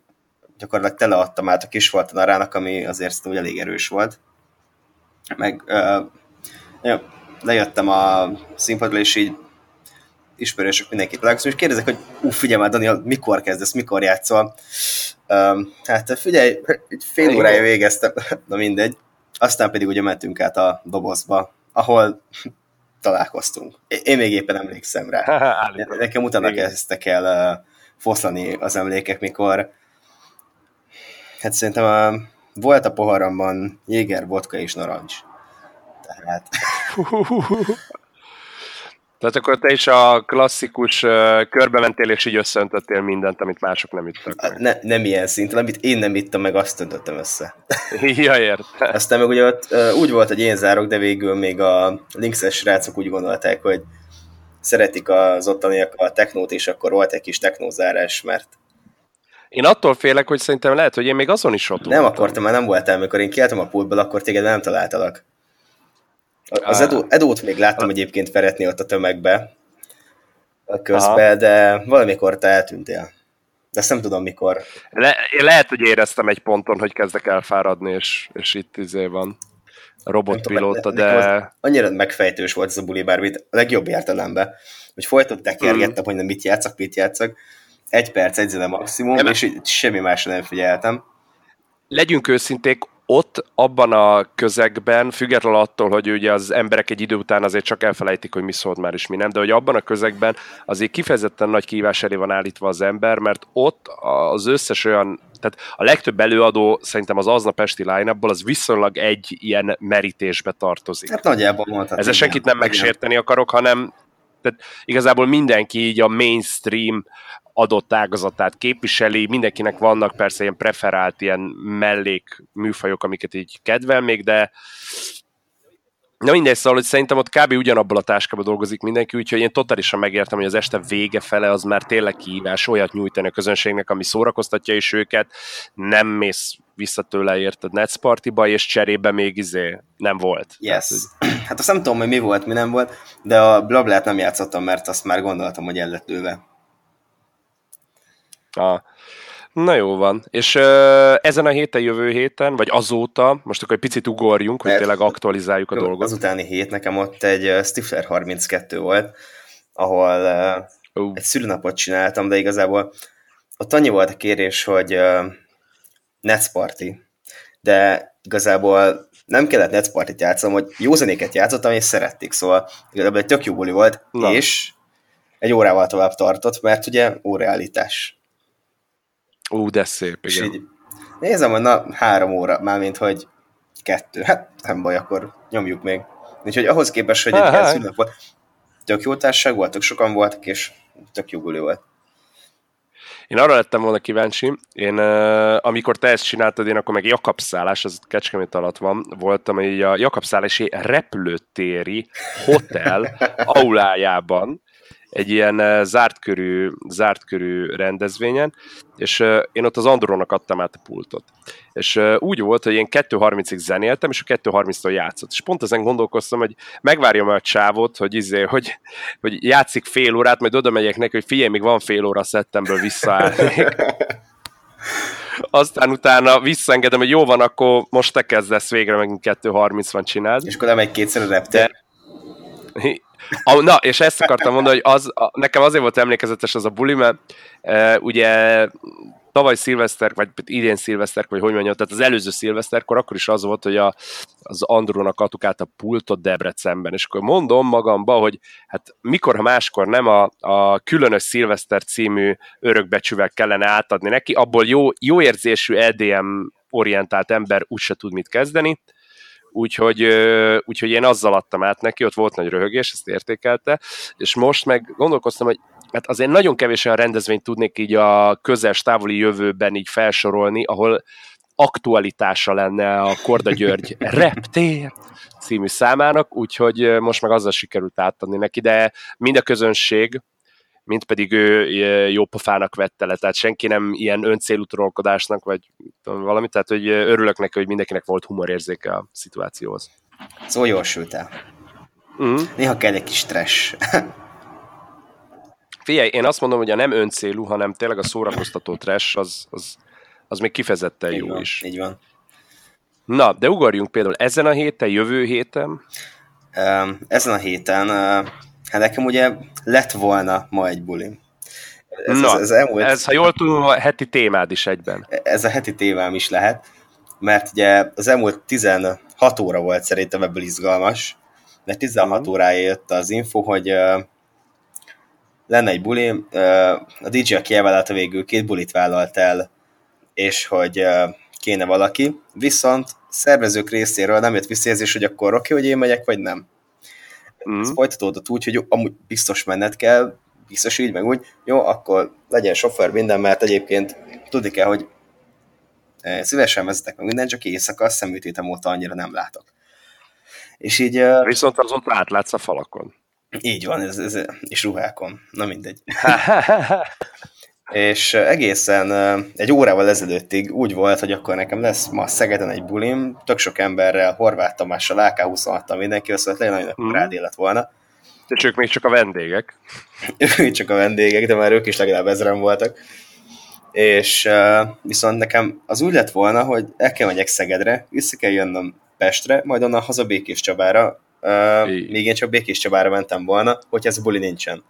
gyakorlatilag teleadtam át a kis narának, ami azért úgy elég erős volt. Meg uh, jó, lejöttem a színpadra, és így ismerősök mindenkit találkozom, és kérdezek, hogy ú, figyelj már, Daniel, mikor kezdesz, mikor játszol? Um, hát figyelj, egy fél órája végeztem, na mindegy. Aztán pedig ugye mentünk át a dobozba, ahol találkoztunk. Én még éppen emlékszem rá. Nekem utána kezdtek el uh, foszlani az emlékek, mikor hát szerintem a, volt a poharamban jéger, vodka és narancs. Tehát... Tehát akkor te is a klasszikus uh, körbe mentél, és így összeöntöttél mindent, amit mások nem ittak meg. Ne, nem ilyen szinten, amit én nem ittam meg, azt öntöttem össze. ja, ért. Aztán meg ugye ott uh, úgy volt, hogy én zárok, de végül még a Linkses srácok úgy gondolták, hogy szeretik az ottaniak a technót, és akkor volt egy kis technózárás, mert én attól félek, hogy szerintem lehet, hogy én még azon is ott Nem akartam, mert nem voltál, amikor én kiálltam a pultból, akkor téged nem találtalak. Az Edó, Edót még láttam egyébként feretni ott a tömegbe közben, de valamikor te eltűntél. De ezt nem tudom mikor. Le, lehet, hogy éreztem egy ponton, hogy kezdek elfáradni, és, és itt izé van robotpilóta, de... Annyira megfejtős volt ez a buli, bár a legjobb értelemben, hogy folyton tekergettem, mm. hogy nem mit játszak, mit játszak, egy perc, egy zene maximum, Ebben... és semmi másra nem figyeltem. Legyünk őszinték, ott, abban a közegben, függetlenül attól, hogy ugye az emberek egy idő után azért csak elfelejtik, hogy mi szólt már és mi nem, de hogy abban a közegben azért kifejezetten nagy kívás elé van állítva az ember, mert ott az összes olyan, tehát a legtöbb előadó szerintem az aznap esti line az viszonylag egy ilyen merítésbe tartozik. Hát nagyjából mondhatni. Ezzel senkit nem megsérteni akarok, hanem tehát igazából mindenki így a mainstream adott ágazatát képviseli, mindenkinek vannak persze ilyen preferált ilyen mellék műfajok, amiket így kedvel még, de Na mindegy, szóval, hogy szerintem ott kb. ugyanabban a táskában dolgozik mindenki, úgyhogy én totálisan megértem, hogy az este vége fele az már tényleg kihívás olyat nyújtani a közönségnek, ami szórakoztatja is őket, nem mész vissza tőle érted Nets partiba, és cserébe még izé nem volt. Yes. Tehát, hát azt nem tudom, hogy mi volt, mi nem volt, de a Blablát nem játszottam, mert azt már gondoltam, hogy el lett lőve. Ah. Na jó van. És uh, ezen a héten, jövő héten, vagy azóta, most akkor egy picit ugorjunk, hogy tényleg aktualizáljuk a dolgot. Az utáni hét nekem ott egy Stifler 32 volt, ahol uh, egy szülőnapot csináltam, de igazából ott annyi volt a kérés, hogy uh, Nets Party, de igazából nem kellett Nets Party-t játszanom, hogy jó zenéket játszottam, és szerették, szóval igazából egy tök jó buli volt, Na. és egy órával tovább tartott, mert ugye óreállítás. Ú, de szép, igen. És így nézem, hogy na, három óra, mármint, hogy kettő. Hát nem baj, akkor nyomjuk még. Úgyhogy ahhoz képest, hogy egy ilyen volt, tök jó társaság volt, tök sokan voltak, és tök jó buli volt. Én arra lettem volna kíváncsi, én amikor te ezt csináltad, én akkor meg Jakabszállás, az Kecskemét alatt van, voltam így a Jakabszállási repülőtéri hotel aulájában, egy ilyen zárt körű, zárt körű rendezvényen, és én ott az Andronak adtam át a pultot. És úgy volt, hogy én 2.30-ig zenéltem, és a 2.30-tól játszott. És pont ezen gondolkoztam, hogy megvárjam a csávot, hogy, izé, hogy, hogy játszik fél órát, majd oda megyek neki, hogy figyelj, még van fél óra szettemből visszaállnék. Aztán utána visszaengedem, hogy jó van, akkor most te kezdesz végre, megint 2.30 van csináld. És akkor nem egy kétszer a reptér. A, na, és ezt akartam mondani, hogy az, a, nekem azért volt emlékezetes az a buli, mert e, ugye tavaly szilveszter, vagy idén szilveszter, vagy hogy mondjam, tehát az előző szilveszterkor akkor is az volt, hogy a, az Andrónak adtuk át a pultot Debrecenben, és akkor mondom magamba, hogy hát mikor, ha máskor nem a, a különös szilveszter című örökbecsüvel kellene átadni neki, abból jó, jó érzésű EDM orientált ember úgyse tud mit kezdeni, úgyhogy, úgyhogy én azzal adtam át neki, ott volt nagy röhögés, ezt értékelte, és most meg gondolkoztam, hogy hát azért nagyon kevés olyan rendezvényt tudnék így a közel távoli jövőben így felsorolni, ahol aktualitása lenne a Korda György reptér című számának, úgyhogy most meg azzal sikerült átadni neki, de mind a közönség, mint pedig ő jó pofának vette le, tehát senki nem ilyen öncélú trollkodásnak, vagy valami, tehát hogy örülök neki, hogy mindenkinek volt humorérzéke a szituációhoz. Szóval jól sültál. Mm. Néha kell egy kis stress. Figyelj, én azt mondom, hogy a nem öncélú, hanem tényleg a szórakoztató trash, az, az, az még kifejezetten így jó van, is. Így van. Na, de ugorjunk például ezen a héten, jövő héten. Ezen a héten Hát nekem ugye lett volna ma egy bulim. Ez, Na, ez, ez, elmúlt... ez, ha jól tudom, a heti témád is egyben. Ez a heti témám is lehet, mert ugye az elmúlt 16 óra volt szerintem ebből izgalmas, mert 16 uh-huh. órája jött az info, hogy uh, lenne egy buli, uh, a DJ, aki elvállalta végül, két bulit vállalt el, és hogy uh, kéne valaki, viszont szervezők részéről nem jött visszajelzés, hogy akkor oké, okay, hogy én megyek, vagy nem. Mm. Ez folytatódott úgy, hogy amúgy biztos menned kell, biztos így, meg úgy, jó, akkor legyen sofőr minden, mert egyébként tudni kell, hogy eh, szívesen vezetek meg minden, csak éjszaka szemütétem óta annyira nem látok. És így... Eh, Viszont azon átlátsz a falakon. Így van, ez, ez, és ruhákon. Na mindegy. és egészen egy órával ezelőttig úgy volt, hogy akkor nekem lesz ma Szegeden egy bulim, tök sok emberrel, Horváth Tamással, AK-26-tal mindenki össze, legyen nagyon mm. rád élet volna. És ők még csak a vendégek. ők csak a vendégek, de már ők is legalább ezeren voltak. És viszont nekem az úgy lett volna, hogy el kell megyek Szegedre, vissza kell jönnöm Pestre, majd onnan haza Békés Csabára, uh, még én csak Békés Csabára mentem volna, hogyha ez a buli nincsen.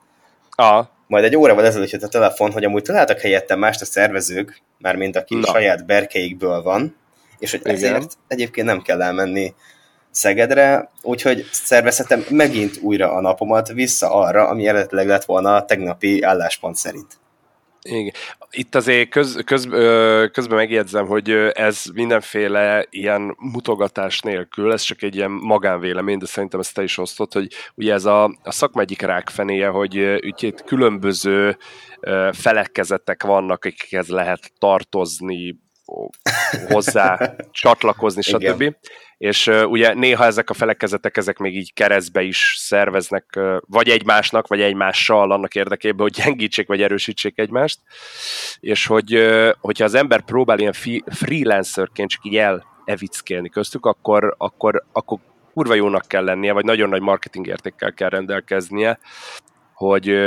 Ah majd egy órával ezelőtt jött a telefon, hogy amúgy találtak helyettem mást a szervezők, már mint aki Na. saját berkeikből van, és hogy Igen. ezért egyébként nem kell elmenni Szegedre, úgyhogy szervezhetem megint újra a napomat vissza arra, ami eredetileg lett volna a tegnapi álláspont szerint. Igen. Itt azért köz, köz, közben megjegyzem, hogy ez mindenféle ilyen mutogatás nélkül, ez csak egy ilyen magánvélemény, de szerintem ezt te is osztott, hogy ugye ez a, a szakma egyik rákfenéje, hogy itt különböző felekezetek vannak, akikhez lehet tartozni, hozzá csatlakozni, stb. És uh, ugye néha ezek a felekezetek, ezek még így keresztbe is szerveznek, uh, vagy egymásnak, vagy egymással annak érdekében, hogy gyengítsék, vagy erősítsék egymást. És hogy, uh, hogyha az ember próbál ilyen fi- freelancerként csak így el evickélni köztük, akkor, akkor, akkor kurva jónak kell lennie, vagy nagyon nagy marketing értékkel kell rendelkeznie, hogy,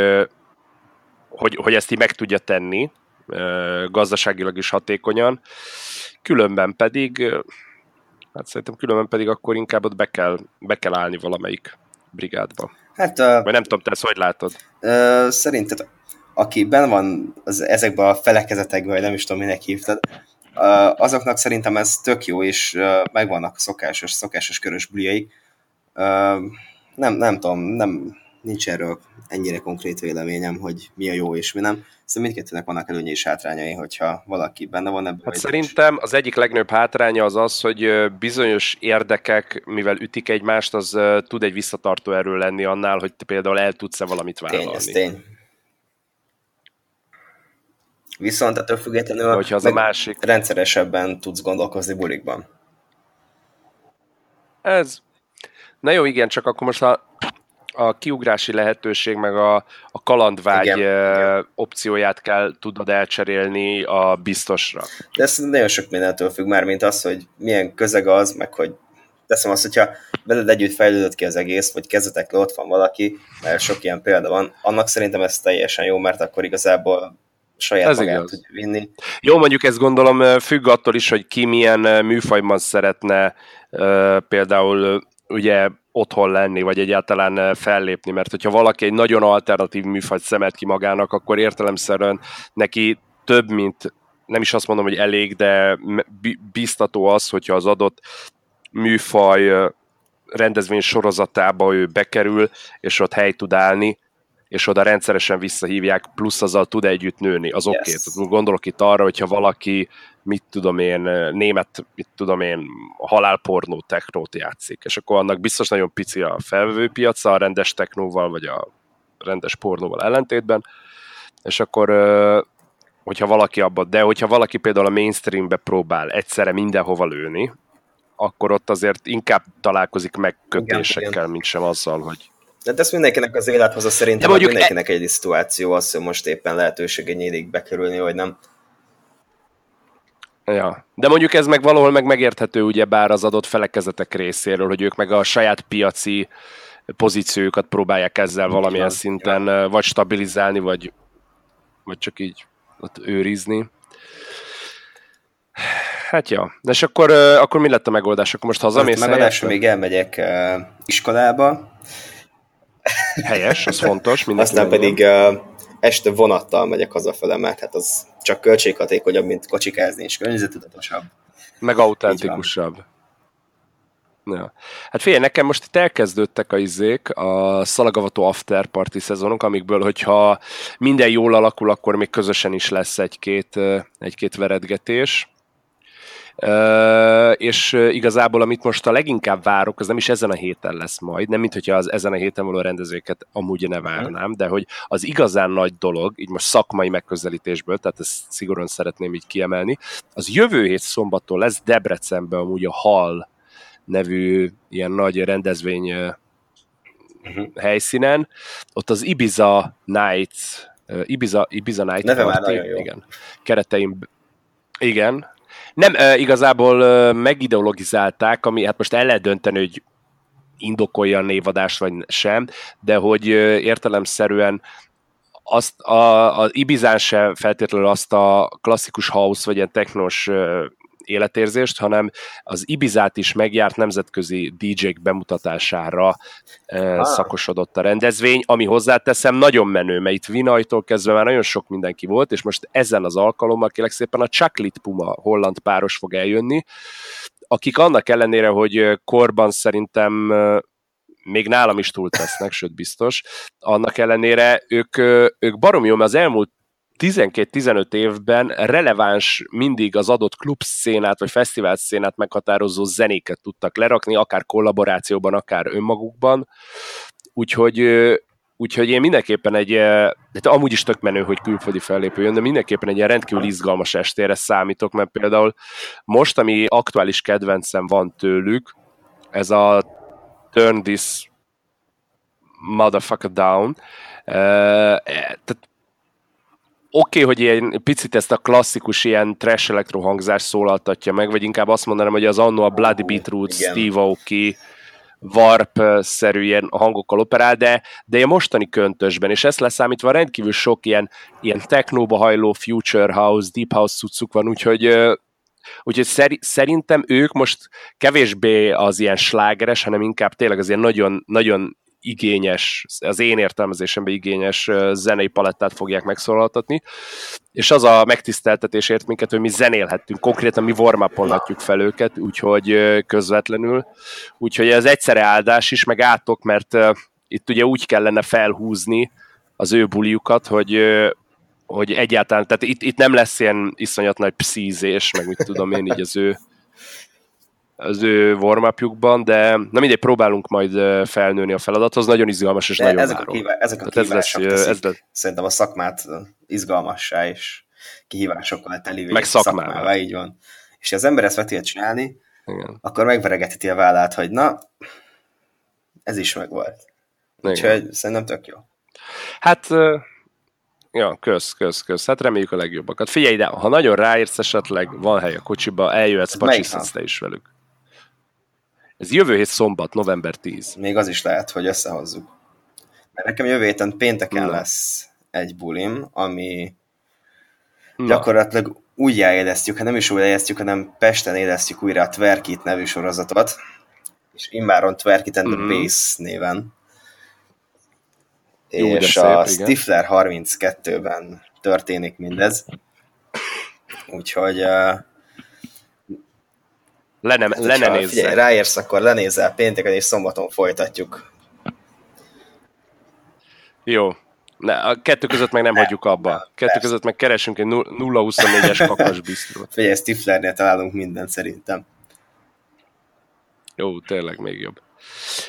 hogy, hogy ezt így meg tudja tenni, gazdaságilag is hatékonyan, különben pedig, hát szerintem különben pedig akkor inkább ott be kell, be kell állni valamelyik brigádba. Hát, uh, Vagy nem tudom, te ezt hogy látod? Uh, szerinted, aki ben van az, ezekben a felekezetekben, vagy nem is tudom, minek hívtad, uh, azoknak szerintem ez tök jó, és uh, megvannak szokásos, szokásos körös buliaik. Uh, nem, nem tudom, nem, nincs erről ennyire konkrét véleményem, hogy mi a jó és mi nem. Szerintem mindkettőnek vannak előnye és hátrányai, hogyha valaki benne van ebben. Hát szerintem az egyik legnagyobb hátránya az az, hogy bizonyos érdekek, mivel ütik egymást, az tud egy visszatartó erő lenni annál, hogy te például el tudsz-e valamit vállalni. Tény, ez tény. Viszont ettől függetlenül Hogyha az a másik... rendszeresebben tudsz gondolkozni bulikban. Ez. Na jó, igen, csak akkor most a a kiugrási lehetőség, meg a, a kalandvágy igen, igen. opcióját kell tudod elcserélni a biztosra. De ez nagyon sok mindentől függ már, mint az, hogy milyen közeg az, meg hogy teszem azt, hogyha veled együtt fejlődött ki az egész, vagy kezdetekről ott van valaki, mert sok ilyen példa van, annak szerintem ez teljesen jó, mert akkor igazából saját ez magát tudja vinni. Jó, mondjuk ezt gondolom függ attól is, hogy ki milyen műfajban szeretne például ugye otthon lenni, vagy egyáltalán eh, fellépni, mert hogyha valaki egy nagyon alternatív műfajt szemelt ki magának, akkor értelemszerűen neki több, mint nem is azt mondom, hogy elég, de biztató az, hogyha az adott műfaj eh, rendezvény sorozatába ő bekerül, és ott hely tud állni, és oda rendszeresen visszahívják, plusz azzal tud együtt nőni, az yes. oké. Okay. Gondolok itt arra, hogyha valaki mit tudom én, német, mit tudom én, halálpornó technót játszik, és akkor annak biztos nagyon pici a felvevőpiaca a rendes technóval, vagy a rendes pornóval ellentétben, és akkor hogyha valaki abban, de hogyha valaki például a mainstreambe próbál egyszerre mindenhova lőni, akkor ott azért inkább találkozik meg kötésekkel, igen, igen. mint sem azzal, hogy de ezt mindenkinek az élethoz szerintem mondjuk mindenkinek e... egy szituáció az, hogy most éppen lehetősége nyílik bekerülni, vagy nem. Ja. De mondjuk ez meg valahol meg megérthető ugye bár az adott felekezetek részéről, hogy ők meg a saját piaci pozíciójukat próbálják ezzel valamilyen ja, szinten ja. vagy stabilizálni, vagy, vagy csak így ott őrizni. Hát ja, de és akkor, akkor mi lett a megoldás? Akkor most hazamész Megoldásra még elmegyek uh, iskolába. Helyes, az fontos. Aztán pedig uh, este vonattal megyek hazafele, mert hát az csak költséghatékonyabb, mint kocsikázni, és környezetudatosabb. Meg autentikusabb. Ja. Hát figyelj, nekem most itt elkezdődtek a izék, a szalagavató after party szezonok, amikből, hogyha minden jól alakul, akkor még közösen is lesz egy-két, egy-két veretgetés és igazából amit most a leginkább várok, az nem is ezen a héten lesz majd, nem mint hogyha az ezen a héten való rendezőket amúgy ne várnám, de hogy az igazán nagy dolog, így most szakmai megközelítésből, tehát ezt szigorúan szeretném így kiemelni, az jövő hét szombattól lesz Debrecenben amúgy a Hall nevű ilyen nagy rendezvény uh-huh. helyszínen, ott az Ibiza Nights, Ibiza, Ibiza Night Neve Party, igen, kereteim, igen, nem, igazából megideologizálták, ami hát most el lehet dönteni, hogy indokolja a névadást, vagy sem, de hogy értelemszerűen azt a, a Ibizán se feltétlenül azt a klasszikus house, vagy ilyen technos életérzést, hanem az Ibizát is megjárt nemzetközi DJ-k bemutatására ah. szakosodott a rendezvény, ami hozzáteszem nagyon menő, mert itt Vinajtól kezdve már nagyon sok mindenki volt, és most ezen az alkalommal kérlek szépen a Chaklit Puma holland páros fog eljönni, akik annak ellenére, hogy korban szerintem még nálam is túl tesznek, sőt biztos, annak ellenére ők, ők barom jó, mert az elmúlt 12-15 évben releváns mindig az adott klub szénát vagy fesztivál szénát meghatározó zenéket tudtak lerakni, akár kollaborációban, akár önmagukban. Úgyhogy Úgyhogy én mindenképpen egy, de amúgy is tök menő, hogy külföldi fellépő jön, de mindenképpen egy rendkívül izgalmas estére számítok, mert például most, ami aktuális kedvencem van tőlük, ez a Turn This Motherfucker Down. Tehát oké, okay, hogy ilyen picit ezt a klasszikus ilyen trash elektro hangzás szólaltatja meg, vagy inkább azt mondanám, hogy az annó a Bloody Beetroot, Steve Aoki, warp-szerű ilyen hangokkal operál, de, de a mostani köntösben, és ezt leszámítva rendkívül sok ilyen, ilyen technóba hajló future house, deep house cuccuk van, úgyhogy Úgyhogy szerintem ők most kevésbé az ilyen slágeres, hanem inkább tényleg az ilyen nagyon, nagyon igényes, az én értelmezésemben igényes zenei palettát fogják megszólaltatni, és az a megtiszteltetés ért minket, hogy mi zenélhettünk, konkrétan mi warm fel őket, úgyhogy közvetlenül, úgyhogy ez egyszerre áldás is, meg átok, mert itt ugye úgy kellene felhúzni az ő buliukat, hogy hogy egyáltalán, tehát itt, itt nem lesz ilyen iszonyat nagy pszízés, meg mit tudom én így az ő az ő warm de na mindegy, próbálunk majd felnőni a feladathoz, nagyon izgalmas és de nagyon ezek várom. A kihívá- ezek a kihívások ez lesz, ez lesz, szerintem a szakmát izgalmassá és kihívásokkal telivé Meg szakmává. szakmává. így van. És ha az ember ezt meg csinálni, Igen. akkor megveregetheti a vállát, hogy na, ez is megvolt. Úgyhogy szerintem tök jó. Hát Ja, kösz, kösz, kösz. Hát reméljük a legjobbakat. Figyelj ide, ha nagyon ráérsz esetleg, van hely a kocsiba, eljöhetsz, pacsiszhatsz te is velük. Ez jövő hét szombat, november 10. Még az is lehet, hogy összehozzuk. Mert nekem jövő héten pénteken Na. lesz egy bulim, ami Na. gyakorlatilag úgy élesztjük, hát nem is úgy élesztjük, hanem Pesten élesztjük újra a Twerkit nevű sorozatot, és immáron Twerkit and mm-hmm. the Bass néven. Jó, és szép, a igen. Stifler 32-ben történik mindez. Úgyhogy uh, le nem, le nem nézzel. Figyelj, ráérsz, akkor lenézel pénteken és szombaton folytatjuk. Jó. Ne, a kettő között meg nem, nem hagyjuk abba. Nem, kettő persze. között meg keresünk egy 0-24-es kakas biztos. Figyelj, Stiflernél találunk mindent szerintem. Jó, tényleg még jobb.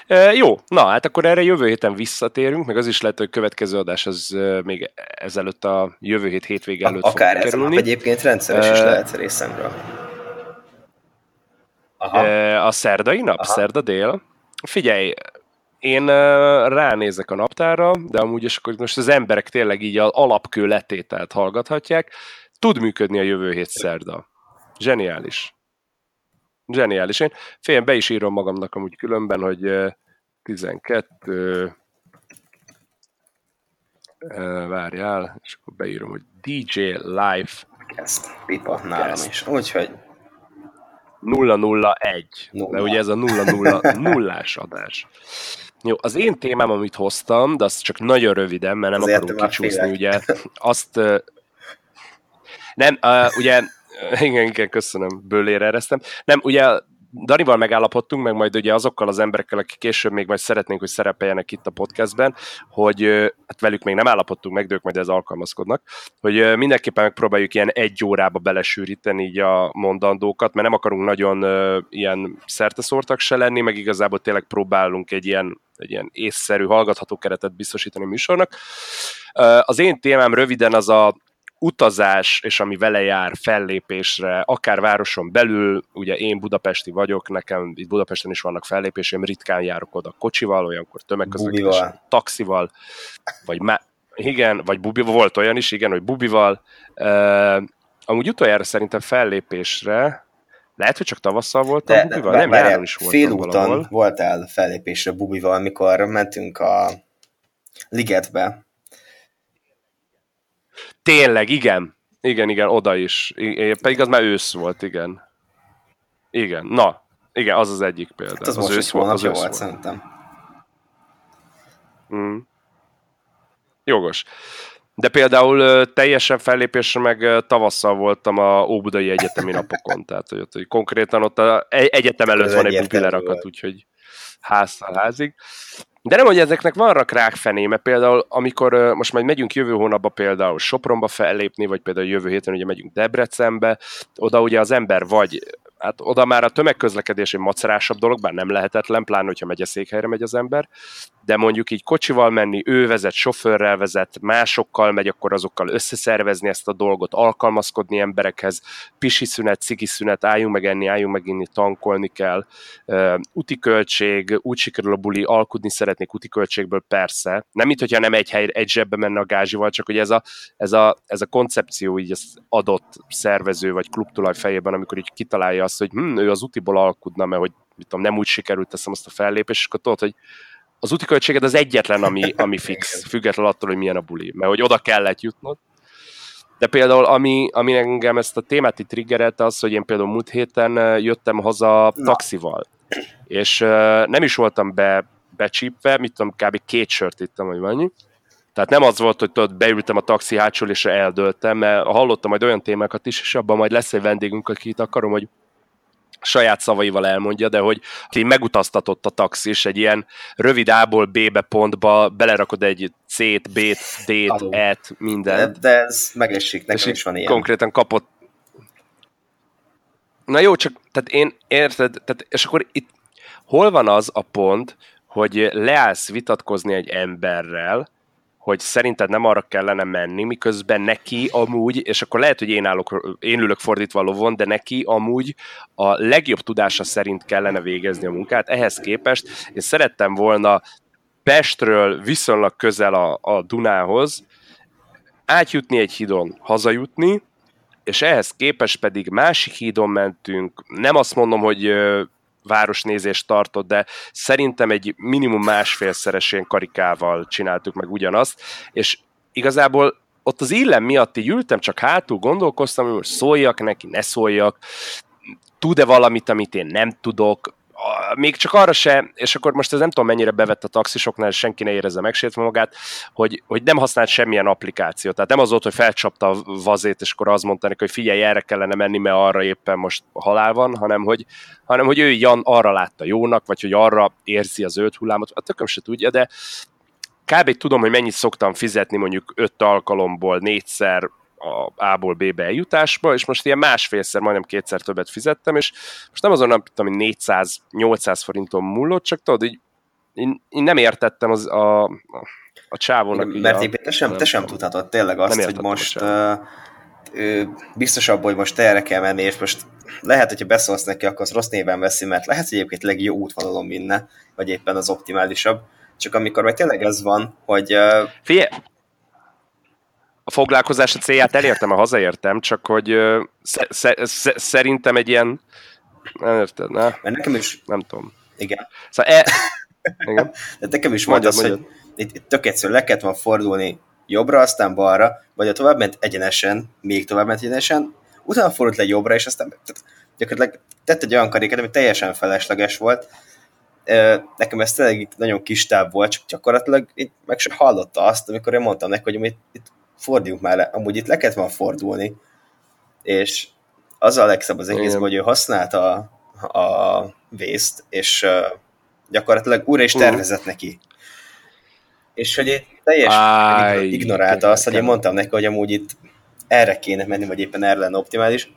E, jó, na hát akkor erre jövő héten visszatérünk, meg az is lehet, hogy a következő adás az még ezelőtt a jövő hét hétvége előtt Akár fog ez kerülni. egyébként rendszeres e, is lehet részemről. Aha. A szerdai nap, Aha. szerda dél. Figyelj, én ránézek a naptára, de amúgy is akkor most az emberek tényleg így az alapkő letételt hallgathatják. Tud működni a jövő hét szerda. Zseniális. Zseniális. Én fél be is írom magamnak amúgy különben, hogy 12 várjál, és akkor beírom, hogy DJ Live. Ezt pipa nálam is. Úgyhogy 001. Nulla. De ugye ez a 00 nullás adás. Jó, az én témám, amit hoztam, de azt csak nagyon röviden, mert nem Azért akarunk kicsúszni, ugye, azt nem, uh, ugye, igen, igen, köszönöm, bőlére ereztem. Nem, ugye Danival megállapodtunk, meg majd ugye azokkal az emberekkel, akik később még majd szeretnénk, hogy szerepeljenek itt a podcastben, hogy hát velük még nem állapodtunk meg, de ők majd ez alkalmazkodnak, hogy mindenképpen megpróbáljuk ilyen egy órába belesűríteni így a mondandókat, mert nem akarunk nagyon ilyen szerteszórtak se lenni, meg igazából tényleg próbálunk egy ilyen, egy ilyen észszerű, hallgatható keretet biztosítani a műsornak. Az én témám röviden az a utazás és ami vele jár fellépésre, akár városon belül, ugye én budapesti vagyok, nekem itt Budapesten is vannak fellépéseim, ritkán járok oda kocsival, olyankor tömegközlekedés, taxival, vagy má- igen, vagy bubival, volt olyan is, igen, hogy bubival. Uh, amúgy utoljára szerintem fellépésre, lehet, hogy csak tavasszal voltam de, bubival, nem, nyáron is voltam Félúton valahol. voltál fellépésre bubival, amikor mentünk a ligetbe, Tényleg, igen. Igen, igen, oda is. I- pedig az már ősz volt, igen. Igen, na, igen, az az egyik példa. Hát az, az ősz volt, az ősz volt, szerintem. Mm. Jogos. De például teljesen fellépésre meg tavasszal voltam a Óbudai Egyetemi napokon, tehát hogy, ott, hogy konkrétan ott a egyetem előtt van egy bupilerakat, úgyhogy háztal házig. De nem, hogy ezeknek van rakrák mert például amikor most majd megyünk jövő hónapban például Sopronba fellépni, vagy például jövő héten ugye megyünk Debrecenbe, oda ugye az ember vagy hát oda már a tömegközlekedés egy macerásabb dolog, bár nem lehetetlen, pláne, hogyha megyeszékhelyre megy az ember, de mondjuk így kocsival menni, ő vezet, sofőrrel vezet, másokkal megy, akkor azokkal összeszervezni ezt a dolgot, alkalmazkodni emberekhez, pisi szünet, cigi szünet, álljunk meg enni, álljunk meg inni, tankolni kell, uh, úti költség, úgy sikerül a buli, alkudni szeretnék úti költségből, persze. Nem, mint hogyha nem egy hely, egy zsebbe menne a gázsival, csak hogy ez a, ez a, ez a koncepció így az adott szervező vagy klubtulaj fejében, amikor így kitalálja azt, hogy hm, ő az útiból alkudna, mert hogy mit tudom, nem úgy sikerült teszem azt a fellépést, és akkor tudod, hogy az úti költséged az egyetlen, ami, ami fix, független attól, hogy milyen a buli, mert hogy oda kellett jutnod. De például, ami, ami engem ezt a témát itt triggerelte, az, hogy én például múlt héten jöttem haza taxival, és nem is voltam be, becsípve, mit tudom, kb. két sört ittam, vagy annyi. Tehát nem az volt, hogy tudod, beültem a taxi hátsó, és eldöltem, mert hallottam majd olyan témákat is, és abban majd lesz egy vendégünk, akit akarom, hogy saját szavaival elmondja, de hogy ki megutaztatott a taxis egy ilyen rövid A-ból B-be pontba, belerakod egy C-t, B-t, D-t, E-t, minden. De, de ez megesik, nekem is van ilyen. Konkrétan kapott Na jó, csak tehát én érted, tehát, és akkor itt hol van az a pont, hogy leállsz vitatkozni egy emberrel, hogy szerinted nem arra kellene menni, miközben neki amúgy, és akkor lehet, hogy én, állok, én ülök fordítva a lovon, de neki amúgy a legjobb tudása szerint kellene végezni a munkát. Ehhez képest én szerettem volna Pestről viszonylag közel a, a Dunához, átjutni egy hídon, hazajutni, és ehhez képest pedig másik hídon mentünk. Nem azt mondom, hogy városnézést tartott, de szerintem egy minimum másfélszeres karikával csináltuk meg ugyanazt, és igazából ott az illem miatt így ültem, csak hátul gondolkoztam, hogy szóljak neki, ne szóljak, tud-e valamit, amit én nem tudok, még csak arra se, és akkor most ez nem tudom mennyire bevett a taxisoknál, senki ne érezze megsértve magát, hogy, hogy nem használt semmilyen applikációt. Tehát nem az volt, hogy felcsapta a vazét, és akkor azt mondta neki, hogy figyelj, erre kellene menni, mert arra éppen most halál van, hanem hogy, hanem hogy ő Jan arra látta jónak, vagy hogy arra érzi az öt hullámot, a tököm se tudja, de kb. tudom, hogy mennyit szoktam fizetni mondjuk öt alkalomból, négyszer, a A-ból B-be eljutásba, és most ilyen másfélszer, majdnem kétszer többet fizettem, és most nem azon nem tudom, hogy 400-800 forinton múlott, csak tudod, így én, én nem értettem az a, a, a csávónak. Igen, mert a, te sem, te sem tudhatod tényleg azt, hogy most uh, biztos abban, hogy most erre kell menni, és most lehet, hogyha beszólsz neki, akkor az rossz néven veszi, mert lehet, hogy egyébként legjobb útvonalon minne, vagy éppen az optimálisabb. Csak amikor meg tényleg ez van, hogy... Uh, Figyelj, a foglalkozás a célját elértem, a hazaértem, csak hogy sze, sze, sze, szerintem egy ilyen... Nem érted, ne? Mert nekem is... Nem tudom. Igen. Szóval e... Igen. De nekem is mondja az, hogy itt, itt tök egyszerű, le kellett volna fordulni jobbra, aztán balra, vagy a tovább ment egyenesen, még tovább ment egyenesen, utána fordult le jobbra, és aztán tehát gyakorlatilag tett egy olyan karikát, ami teljesen felesleges volt. Nekem ez tényleg nagyon kis táv volt, csak gyakorlatilag itt meg sem hallotta azt, amikor én mondtam neki, hogy itt forduljunk már le, amúgy itt le kellett volna fordulni, és az a legszebb az egész, hogy ő használta a, a vészt, és uh, gyakorlatilag újra is tervezett uh. neki. És hogy teljesen ignorálta azt, hogy én mondtam neki, hogy amúgy itt erre kéne menni, vagy éppen erre lenne optimális.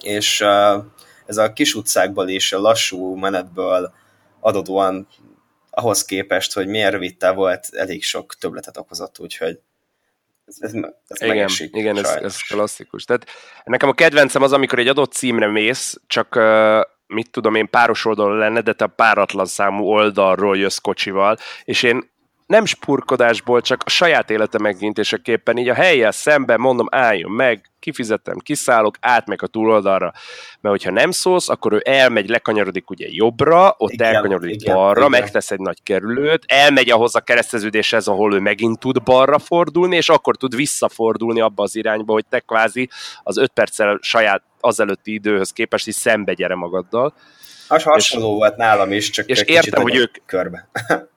És uh, ez a kis utcákból és a lassú menetből adódóan ahhoz képest, hogy milyen rövid volt, elég sok többletet okozott, úgyhogy ez, ez, ez igen, megesik, igen ez, ez klasszikus. Tehát nekem a kedvencem az, amikor egy adott címre mész, csak uh, mit tudom én, páros oldal lenne, de te a páratlan számú oldalról jössz kocsival, és én nem spurkodásból, csak a saját élete megvintéseképpen, így a helyjel szemben mondom, álljon meg, kifizettem, kiszállok, átmegy a túloldalra. Mert hogyha nem szólsz, akkor ő elmegy, lekanyarodik ugye jobbra, ott igen, elkanyarodik igen, balra, igen. megtesz egy nagy kerülőt, elmegy ahhoz a kereszteződéshez, ahol ő megint tud balra fordulni, és akkor tud visszafordulni abba az irányba, hogy te kvázi az öt perccel saját azelőtti időhöz képest is szembe gyere magaddal. Az hasonló és, volt nálam is, csak és értem, hogy ők körbe.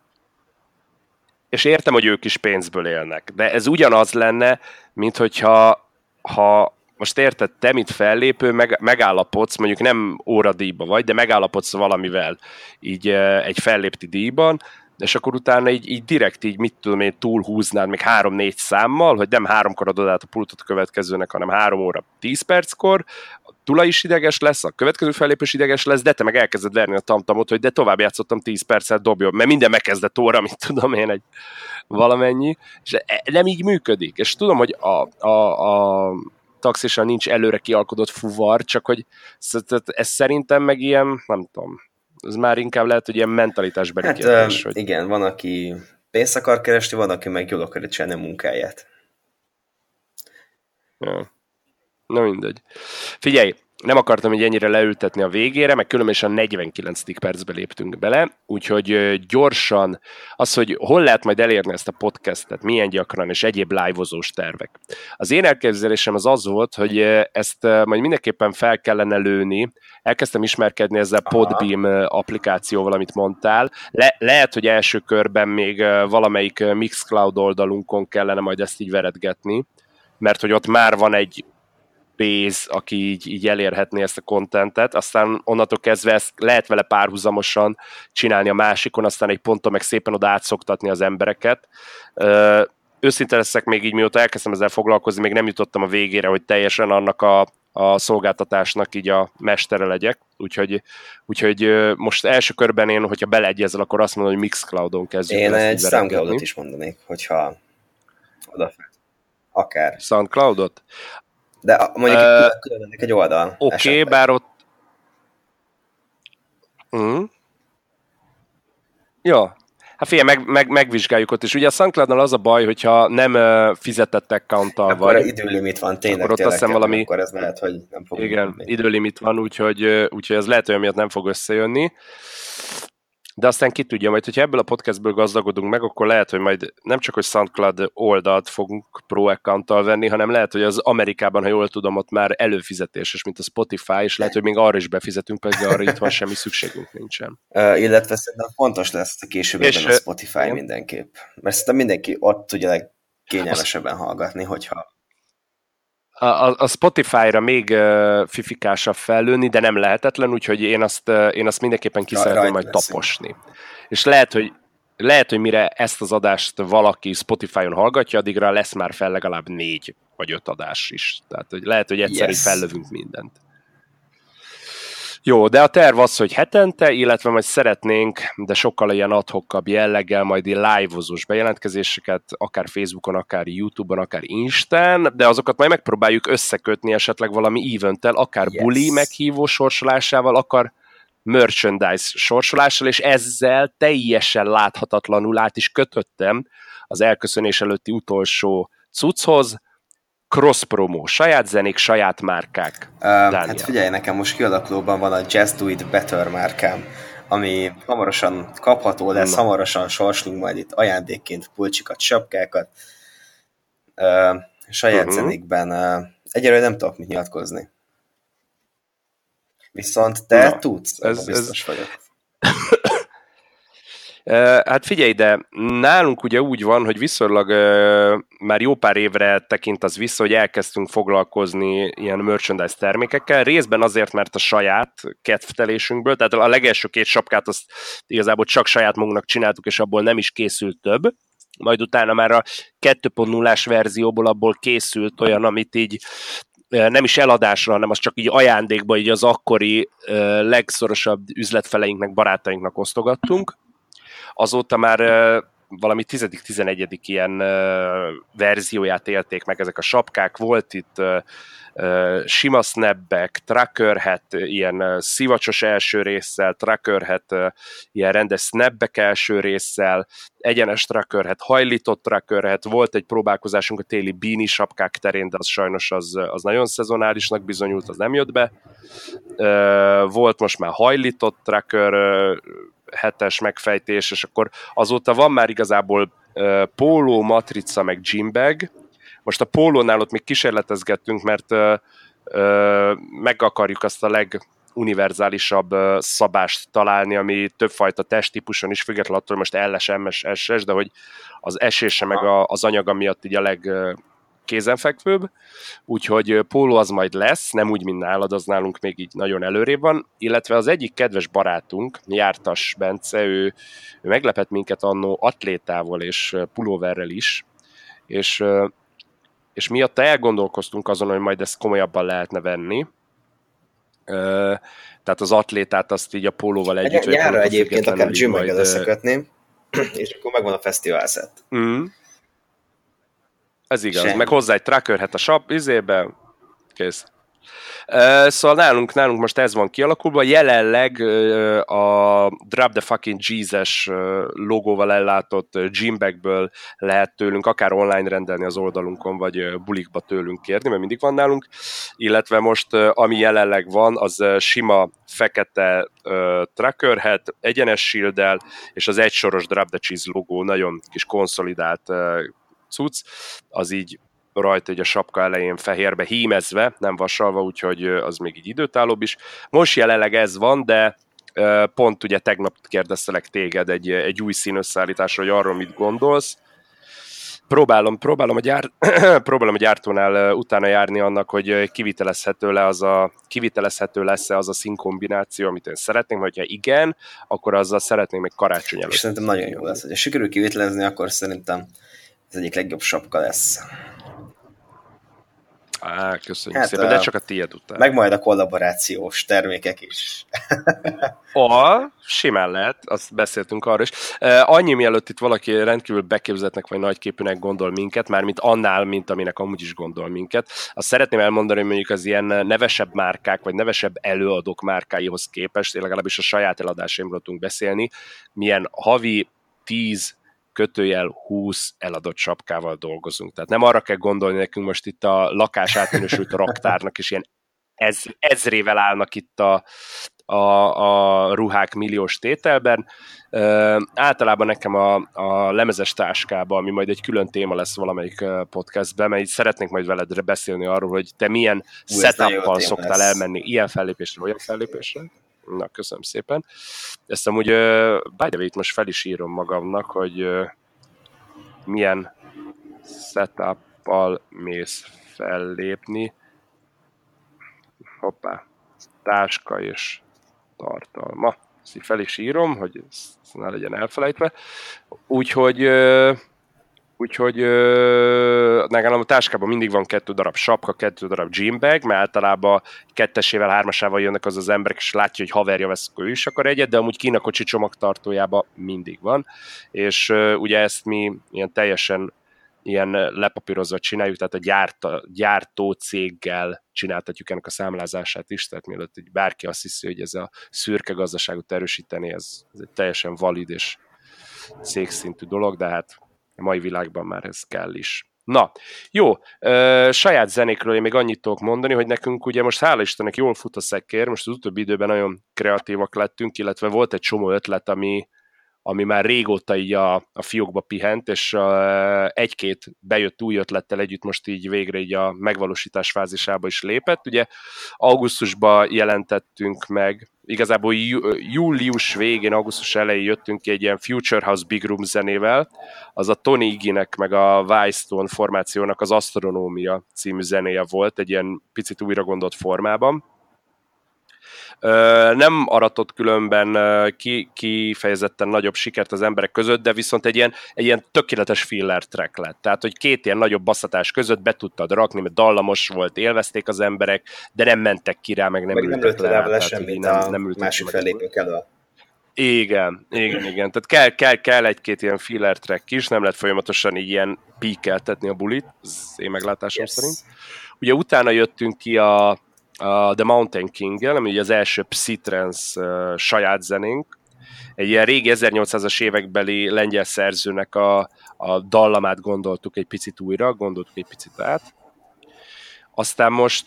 és értem, hogy ők is pénzből élnek, de ez ugyanaz lenne, mint hogyha ha most érted, te, mint fellépő, meg, megállapodsz, mondjuk nem óradíjba vagy, de megállapodsz valamivel így egy fellépti díjban, és akkor utána így, így direkt így, mit tudom én, túlhúznád még három-négy számmal, hogy nem háromkor adod át a pultot a következőnek, hanem három óra, tíz perckor, Tula is ideges lesz, a következő fellépés ideges lesz, de te meg elkezded verni a tamtamot, hogy de tovább játszottam 10 percet, dobjon, mert minden megkezdett óra, amit tudom én, egy valamennyi, és e, nem így működik. És tudom, hogy a, a, a taxisan nincs előre kialkodott fuvar, csak hogy ez szerintem meg ilyen, nem tudom, ez már inkább lehet, hogy ilyen mentalitásbeli hát, kérdés. Hogy... Igen, van, aki pénzt akar keresni, van, aki meg jól akar csinálni a munkáját. Ja. Na mindegy. Figyelj, nem akartam így ennyire leültetni a végére, meg különösen a 49. percbe léptünk bele, úgyhogy gyorsan az, hogy hol lehet majd elérni ezt a podcastet, milyen gyakran, és egyéb live tervek. Az én elképzelésem az az volt, hogy ezt majd mindenképpen fel kellene lőni, elkezdtem ismerkedni ezzel a Podbeam applikációval, amit mondtál. Le- lehet, hogy első körben még valamelyik Mixcloud oldalunkon kellene majd ezt így veretgetni, mert hogy ott már van egy base, aki így, így elérhetné ezt a kontentet, aztán onnantól kezdve ezt lehet vele párhuzamosan csinálni a másikon, aztán egy ponton meg szépen oda átszoktatni az embereket. Őszinte leszek még így, mióta elkezdtem ezzel foglalkozni, még nem jutottam a végére, hogy teljesen annak a, a szolgáltatásnak így a mestere legyek, úgyhogy, úgyhogy most első körben én, hogyha beleegyezel, akkor azt mondom, hogy Mixcloudon kezdjük. Én egy Soundcloudot is mondanék, hogyha odafel. Akár. Soundcloudot? De mondjuk uh, külön egy oldal. Oké, okay, bár ott... Mm. Ja, Hát figyelj, meg, meg, megvizsgáljuk ott is. Ugye a soundcloud az a baj, hogyha nem uh, fizetett accounttal akkor vagy. időlimit van, tényleg. Akkor ott azt hiszem valami... Akkor ez lehet, hogy nem fog Igen, jönni. időlimit van, úgyhogy, úgyhogy ez lehet, hogy miatt nem fog összejönni de aztán ki tudja, majd hogyha ebből a podcastből gazdagodunk meg, akkor lehet, hogy majd nem csak, hogy SoundCloud oldalt fogunk pro account venni, hanem lehet, hogy az Amerikában, ha jól tudom, ott már előfizetéses, mint a Spotify, és lehet, hogy még arra is befizetünk, pedig arra itt van semmi szükségünk nincsen. Uh, illetve szerintem fontos lesz a későbbiben a Spotify mindenképp. Mert szerintem mindenki ott tudja legkényelmesebben hallgatni, hogyha a, a Spotify-ra még uh, fifikásabb fellőni, de nem lehetetlen, úgyhogy én azt, uh, én azt mindenképpen ki szeretném majd taposni. És lehet, hogy lehet, hogy mire ezt az adást valaki Spotify-on hallgatja, addigra lesz már fel legalább négy vagy öt adás is. Tehát hogy lehet, hogy egyszer yes. fellövünk mindent. Jó, de a terv az, hogy hetente, illetve majd szeretnénk, de sokkal ilyen adhokkabb jelleggel majd live-ozós bejelentkezéseket, akár Facebookon, akár YouTube-on, akár Instán, de azokat majd megpróbáljuk összekötni esetleg valami eventtel, akár yes. buli meghívó sorsolásával, akár merchandise sorsolással, és ezzel teljesen láthatatlanul át is kötöttem az elköszönés előtti utolsó cucchoz, cross promo, saját zenék, saját márkák. Uh, hát figyelj, nekem most kialakulóban van a Just Do It Better márkám, ami hamarosan kapható lesz, Na. hamarosan sorslunk majd itt ajándékként pulcsikat, sapkákat. Uh, saját uh-huh. zenékben uh, egyelőre nem tudok mit nyilatkozni. Viszont te Na, tudsz, ez, biztos ez... vagyok. Hát figyelj, de nálunk ugye úgy van, hogy viszonylag már jó pár évre tekint az vissza, hogy elkezdtünk foglalkozni ilyen merchandise termékekkel, részben azért, mert a saját kedvtelésünkből, tehát a legelső két sapkát azt igazából csak saját magunknak csináltuk, és abból nem is készült több, majd utána már a 2.0-ás verzióból abból készült olyan, amit így nem is eladásra, hanem az csak így ajándékba így az akkori legszorosabb üzletfeleinknek, barátainknak osztogattunk, azóta már valami 10.-11. ilyen verzióját élték meg ezek a sapkák. Volt itt sima snapback, trackerhet, ilyen szivacsos első résszel, trackerhet, ilyen rendes snapback első résszel, egyenes trackerhet, hajlított trackerhet, volt egy próbálkozásunk a téli beanie sapkák terén, de az sajnos az, az nagyon szezonálisnak bizonyult, az nem jött be. Volt most már hajlított tracker, hetes megfejtés, és akkor azóta van már igazából uh, póló, matrica, meg gymbag. Most a pólónál ott még kísérletezgettünk, mert uh, uh, meg akarjuk azt a leg univerzálisabb uh, szabást találni, ami többfajta testtípuson is, függetlenül attól, hogy most LS, MS, SS, de hogy az esése meg a, az anyaga miatt így a leg, kézenfekvőbb, úgyhogy póló az majd lesz, nem úgy, mint nálad, az nálunk még így nagyon előrébb van, illetve az egyik kedves barátunk, Jártas Bence, ő, ő meglepett minket annó atlétával és pulóverrel is, és, és miatt elgondolkoztunk azon, hogy majd ezt komolyabban lehetne venni, tehát az atlétát azt így a pólóval együtt. Egy, nyára egyébként akár gymmel összekötném, és akkor megvan a fesztivál set. Mm. Ez igaz, Semmi. meg hozzá egy tracker a shop, izébe, kész. Szóval nálunk, nálunk most ez van kialakulva, jelenleg a Drop the Fucking Jesus logóval ellátott gymbekből lehet tőlünk akár online rendelni az oldalunkon, vagy bulikba tőlünk kérni, mert mindig van nálunk, illetve most ami jelenleg van, az sima fekete trackerhead, egyenes shield és az egysoros Drop the Cheese logó, nagyon kis konszolidált cucc, az így rajta egy a sapka elején fehérbe hímezve, nem vasalva, úgyhogy az még így időtállóbb is. Most jelenleg ez van, de pont ugye tegnap kérdeztelek téged egy, egy új színösszállításra, hogy arról mit gondolsz. Próbálom, próbálom, a gyár, próbálom a gyártónál utána járni annak, hogy kivitelezhető, le az a, kivitelezhető lesz-e az a színkombináció, amit én szeretnék, hogyha igen, akkor azzal szeretném még karácsony előtt. És szerintem nagyon jó lesz. Ha sikerül kivitelezni, akkor szerintem ez egyik legjobb sapka lesz. Á, köszönjük hát, szépen, de csak a tiéd után. Meg majd a kollaborációs termékek is. a, simán lehet, azt beszéltünk arról is. Annyi mielőtt itt valaki rendkívül beképzetnek vagy nagyképűnek gondol minket, már mint annál, mint aminek amúgy is gondol minket. Azt szeretném elmondani, hogy mondjuk az ilyen nevesebb márkák, vagy nevesebb előadók márkáihoz képest, én legalábbis a saját eladásaimról tudunk beszélni, milyen havi 10 kötőjel 20 eladott sapkával dolgozunk. Tehát nem arra kell gondolni nekünk most itt a lakás átminősült raktárnak, és ilyen ez, ezrével állnak itt a, a, a ruhák milliós tételben. Ö, általában nekem a, a lemezes táskába, ami majd egy külön téma lesz valamelyik podcastben, mert így szeretnék majd veled beszélni arról, hogy te milyen setup szoktál elmenni ilyen fellépésre, olyan fellépésre. Na, köszönöm szépen. Ezt amúgy, uh, by the way, most fel is írom magamnak, hogy uh, milyen setup mész fellépni. Hoppá, táska és tartalma. Ezt fel is írom, hogy ez ne legyen elfelejtve. Úgyhogy uh, Úgyhogy ö, nekem a táskában mindig van kettő darab sapka, kettő darab gymbag, mert általában kettesével, hármasával jönnek az az emberek, és látja, hogy haverja vesz, ő is akar egyet, de amúgy kínakocsi csomagtartójában mindig van. És ö, ugye ezt mi ilyen teljesen ilyen lepapírozva csináljuk, tehát a gyárta, gyártó céggel csináltatjuk ennek a számlázását is, tehát mielőtt egy bárki azt hiszi, hogy ez a szürke gazdaságot erősíteni, ez, ez egy teljesen valid és cégszintű dolog, de hát a mai világban már ez kell is. Na, jó, ö, saját zenékről én még annyit tudok mondani, hogy nekünk ugye most hála Istennek jól fut a szekér, most az utóbbi időben nagyon kreatívak lettünk, illetve volt egy csomó ötlet, ami, ami már régóta így a, a fiókba pihent, és egy-két bejött új ötlettel együtt most így végre így a megvalósítás fázisába is lépett. Ugye augusztusban jelentettünk meg, igazából július végén, augusztus elején jöttünk ki egy ilyen Future House Big Room zenével, az a Tony Iggynek meg a Wildstone formációnak az Astronómia című zenéje volt, egy ilyen picit újra gondolt formában nem aratott különben ki, kifejezetten nagyobb sikert az emberek között, de viszont egy ilyen, egy ilyen tökéletes filler track lett. Tehát, hogy két ilyen nagyobb basszatás között be tudtad rakni, mert dallamos volt, élvezték az emberek, de nem mentek ki rá, meg nem meg ültek nem le. le semmit nem, a nem másik fellépők elől. Igen, igen, igen. Tehát kell, kell, kell egy-két ilyen filler track is, nem lehet folyamatosan így ilyen píkeltetni a bulit, az én meglátásom yes. szerint. Ugye utána jöttünk ki a, a The Mountain King-el, ami ugye az első Psytrance saját zenénk, egy ilyen régi 1800-as évekbeli lengyel szerzőnek a, a dallamát gondoltuk egy picit újra, gondoltuk egy picit át. Aztán most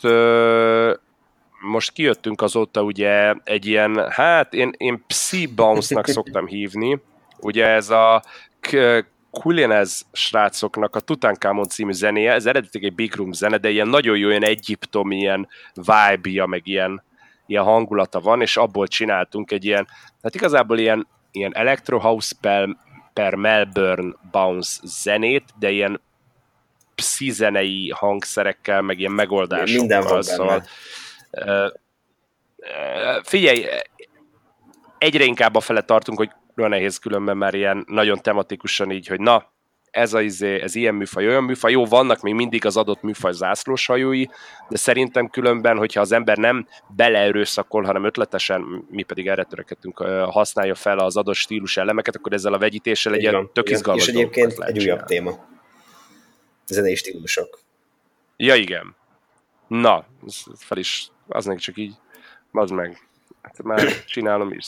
most kijöttünk azóta ugye egy ilyen, hát én, én Psy Bounce-nak szoktam hívni, ugye ez a Kulinez srácoknak a Tutankhamon című zenéje, ez eredetileg egy Big Room zene, de ilyen nagyon jó, ilyen egyiptom, ilyen vibe meg ilyen, ilyen hangulata van, és abból csináltunk egy ilyen, hát igazából ilyen, ilyen Electro House per, per Melbourne Bounce zenét, de ilyen pszizenei hangszerekkel, meg ilyen megoldásokkal. Minden van szóval, uh, figyelj, egyre inkább a fele tartunk, hogy nagyon nehéz különben már ilyen nagyon tematikusan így, hogy na, ez, a, izé, ez ilyen műfaj, olyan műfaj. Jó, vannak még mindig az adott műfaj zászlós hajói, de szerintem különben, hogyha az ember nem beleerőszakol, hanem ötletesen, mi pedig erre törekedtünk, használja fel az adott stílus elemeket, akkor ezzel a vegyítéssel egy ilyen tök izgalmas És egyébként egy újabb téma. Zenei stílusok. Ja, igen. Na, fel is, az meg csak így, az meg. Hát már csinálom is.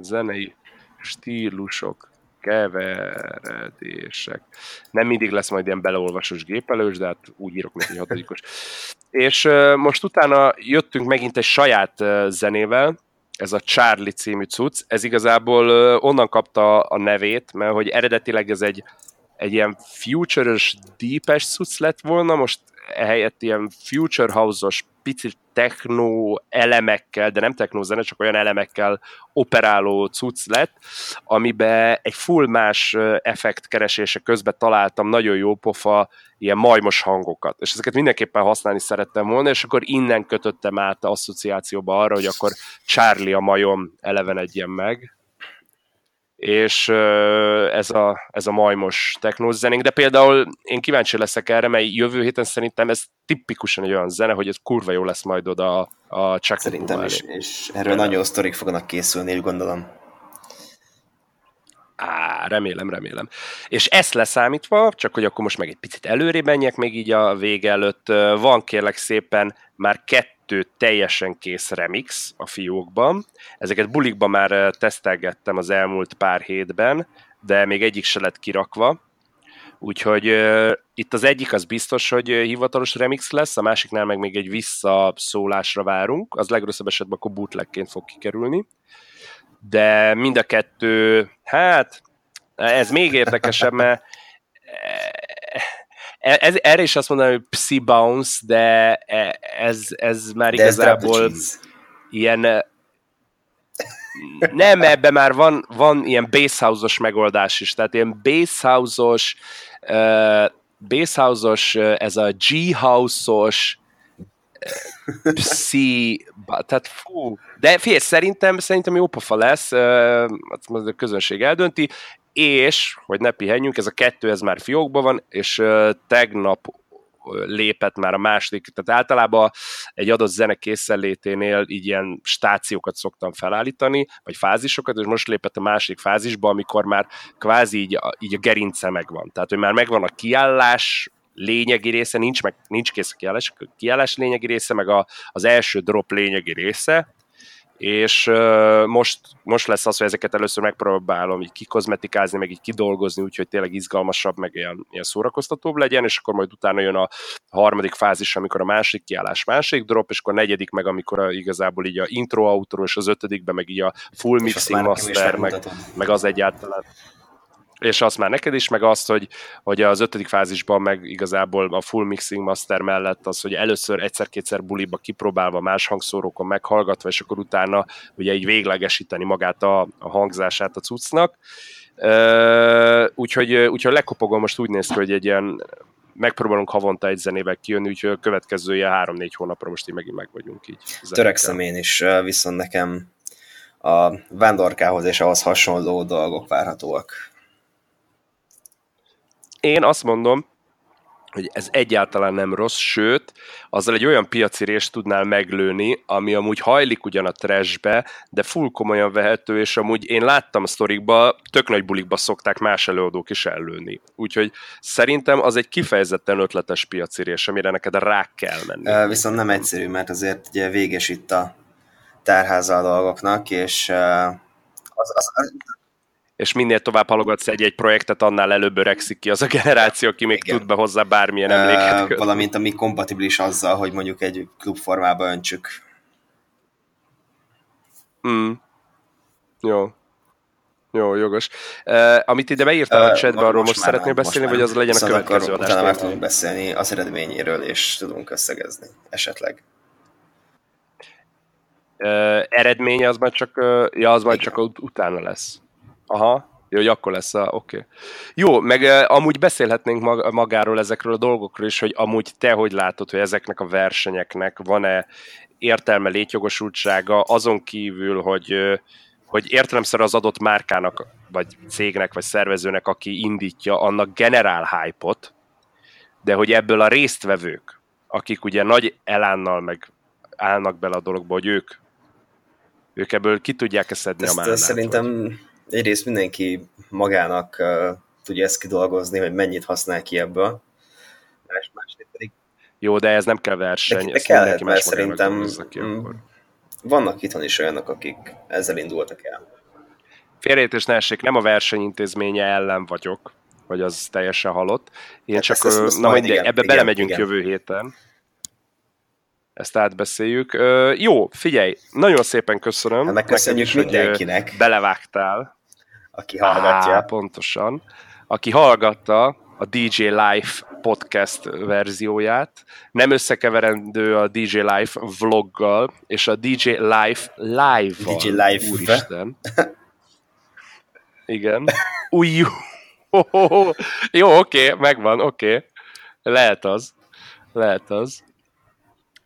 Zenei stílusok, keveredések. Nem mindig lesz majd ilyen beleolvasós gépelős, de hát úgy írok neki hatodikos. És most utána jöttünk megint egy saját zenével, ez a Charlie című cucc, ez igazából onnan kapta a nevét, mert hogy eredetileg ez egy, egy ilyen future-ös, deep-es cucc lett volna, most ehelyett ilyen future house-os, picit techno elemekkel, de nem techno zene, csak olyan elemekkel operáló cucc lett, amiben egy full más effekt keresése közben találtam nagyon jó pofa ilyen majmos hangokat, és ezeket mindenképpen használni szerettem volna, és akkor innen kötöttem át asszociációba arra, hogy akkor Charlie a majom elevenedjen meg, és ez a, ez a majmos technós zenénk, de például én kíváncsi leszek erre, mert jövő héten szerintem ez tipikusan egy olyan zene, hogy ez kurva jó lesz majd oda a, a Chuck Szerintem is, és erről nagyon sztorik fognak készülni, úgy gondolom. Á, remélem, remélem. És ezt leszámítva, csak hogy akkor most meg egy picit előrébb menjek még így a vége előtt, van kérlek szépen már kettő teljesen kész remix a fiókban. Ezeket bulikban már tesztelgettem az elmúlt pár hétben, de még egyik se lett kirakva. Úgyhogy uh, itt az egyik az biztos, hogy hivatalos remix lesz, a másiknál meg még egy visszaszólásra várunk, az legrosszabb esetben akkor bootlegként fog kikerülni de mind a kettő, hát ez még érdekesebb, mert ez, erre is azt mondanám, hogy Psy Bounce, de e, ez, ez már de igazából ez ilyen nem, ebben már van, van ilyen basshouse-os megoldás is, tehát ilyen basshouse-os uh, basshouse-os, ez a G-house-os pszi, tehát fú, de figyelj, szerintem, szerintem jó pofa lesz, uh, a közönség eldönti, és, hogy ne pihenjünk, ez a kettő, ez már fiókban van, és tegnap lépett már a második, tehát általában egy adott zene készenléténél így ilyen stációkat szoktam felállítani, vagy fázisokat, és most lépett a második fázisba, amikor már kvázi így a, így a gerince megvan. Tehát, hogy már megvan a kiállás, lényegi része, nincs, meg, nincs kész a kiállás, a kiállás lényegi része, meg a, az első drop lényegi része, és uh, most, most lesz az, hogy ezeket először megpróbálom így kikozmetikázni, meg így kidolgozni, úgyhogy tényleg izgalmasabb, meg ilyen, ilyen szórakoztatóbb legyen, és akkor majd utána jön a harmadik fázis, amikor a másik kiállás másik drop, és akkor a negyedik meg, amikor a, igazából így a intro, outro, és az ötödikben meg így a full mixing master, meg, meg az egyáltalán és azt már neked is, meg azt, hogy, hogy az ötödik fázisban meg igazából a full mixing master mellett az, hogy először egyszer-kétszer buliba kipróbálva más hangszórókon meghallgatva, és akkor utána ugye így véglegesíteni magát a, a hangzását a cuccnak. Uh, úgyhogy, úgyhogy lekopogom most úgy néz ki, hogy egy ilyen megpróbálunk havonta egy zenével kijönni, úgyhogy a következő ilyen három-négy hónapra most így megint meg vagyunk így. Törekszem én is, viszont nekem a vándorkához és ahhoz hasonló dolgok várhatóak. Én azt mondom, hogy ez egyáltalán nem rossz, sőt, azzal egy olyan piaci részt tudnál meglőni, ami amúgy hajlik ugyan a trashbe, de full komolyan vehető, és amúgy én láttam a sztorikba, tök nagy bulikba szokták más előadók is ellőni. Úgyhogy szerintem az egy kifejezetten ötletes piaci rész, amire neked rá kell menni. Viszont nem egyszerű, mert azért ugye véges itt a tárháza a dolgoknak, és az, az, az, és minél tovább halogatsz egy-egy projektet, annál előbb öregszik ki az a generáció, aki még Igen. tud be hozzá bármilyen emléket. Uh, valamint ami kompatibilis azzal, hogy mondjuk egy klubformába öntsük. Mm. Jó. Jó, jogos. Uh, amit ide beírtál uh, a chatbe, arról most, most szeretnél beszélni, vagy az legyen a következő adás? Utána már tudunk beszélni az eredményéről, és tudunk összegezni, esetleg. Uh, eredménye az majd csak, uh, ja, az Igen. csak utána lesz. Aha, jó, hogy akkor lesz a, oké. Okay. Jó, meg uh, amúgy beszélhetnénk mag, magáról ezekről a dolgokról is, hogy amúgy te hogy látod, hogy ezeknek a versenyeknek van-e értelme, létjogosultsága, azon kívül, hogy, uh, hogy értelemszerűen az adott márkának vagy cégnek, vagy szervezőnek, aki indítja, annak generál hype-ot, de hogy ebből a résztvevők, akik ugye nagy elánnal meg állnak bele a dologba, hogy ők, ők ebből ki tudják-e szedni Ezt a málnát? szerintem vagy? Egyrészt mindenki magának uh, tudja ezt kidolgozni, hogy mennyit használ ki ebből. Más, másrészt pedig... Jó, de ez nem kell verseny. De, de kellett, mert szerintem ki, akkor. vannak itthon is olyanok, akik ezzel indultak el. Félreértés ne essék, nem a versenyintézménye ellen vagyok, vagy az teljesen halott. Én hát csak, ezt, ezt na mindegy, ebbe igen, belemegyünk igen. jövő héten. Ezt átbeszéljük. Uh, jó, figyelj, nagyon szépen köszönöm. Hát megköszönjük is, mindenkinek. Hogy belevágtál. Aki hallgatja. Á, pontosan. Aki hallgatta a DJ Life podcast verzióját, nem összekeverendő a DJ Life vloggal, és a DJ Life live-val. DJ Life. Úristen. Igen. Új, jó, jó oké, megvan, oké. Lehet az. Lehet az.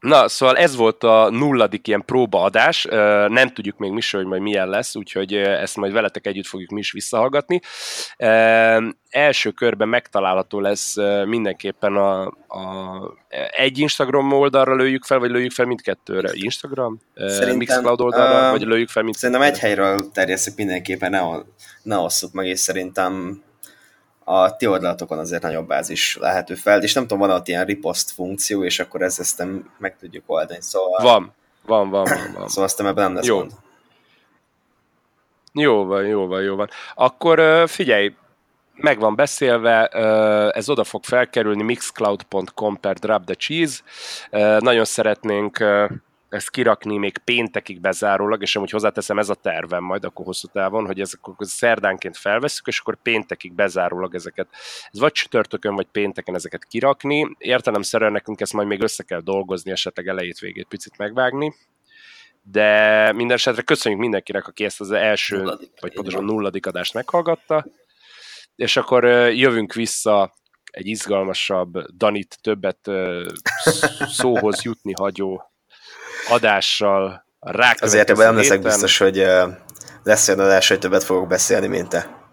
Na, szóval ez volt a nulladik ilyen próbaadás, nem tudjuk még mi hogy majd milyen lesz, úgyhogy ezt majd veletek együtt fogjuk mi is visszahallgatni. Első körben megtalálható lesz mindenképpen a, a egy Instagram oldalra lőjük fel, vagy lőjük fel mindkettőre? Instagram? Szerintem, Mixcloud oldalra, uh, vagy lőjük fel mindkettőre? Szerintem egy helyről terjesszük mindenképpen, ne, ne osszuk meg, és szerintem a ti oldalatokon azért nagyobb bázis lehető fel, és nem tudom, van ott ilyen ripost funkció, és akkor ezt, ezt nem meg tudjuk oldani. Szóval... Van, van, van, van. van. Szóval aztán ebben nem lesz jó. gond. Jó van, jó van, jó van. Akkor figyelj, meg van beszélve, ez oda fog felkerülni mixcloud.com per drop the cheese. Nagyon szeretnénk ezt kirakni még péntekig bezárólag, és amúgy hozzáteszem, ez a tervem majd akkor hosszú távon, hogy ezek akkor szerdánként felveszünk, és akkor péntekig bezárólag ezeket, ez vagy csütörtökön, vagy pénteken ezeket kirakni. Értelemszerűen nekünk ezt majd még össze kell dolgozni, esetleg elejét, végét picit megvágni, de minden esetre köszönjük mindenkinek, aki ezt az első, nulladik, vagy pontosan nulladik adást meghallgatta, és akkor jövünk vissza egy izgalmasabb, Danit többet szóhoz jutni hagyó adással Azért ebben nem leszek biztos, hogy lesz olyan adás, hogy többet fogok beszélni, mint te.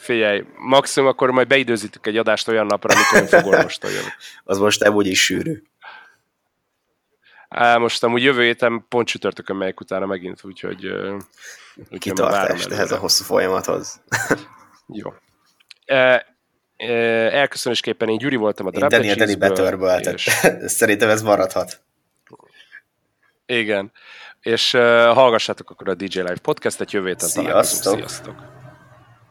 Figyelj, maximum akkor majd beidőzítük egy adást olyan napra, amikor én fogorvostól jövök. Az most nem úgy is sűrű. Á, most amúgy jövő héten pont csütörtökön megyek utána megint, úgyhogy... úgyhogy Kitartás ehhez a hosszú folyamathoz. Jó. E, elköszönésképpen én Gyuri voltam a Drop Dani, Dani betörbe és... szerintem ez maradhat. Igen, és uh, hallgassátok akkor a DJ Live podcastet, jövő héten Sziasztok. Sziasztok!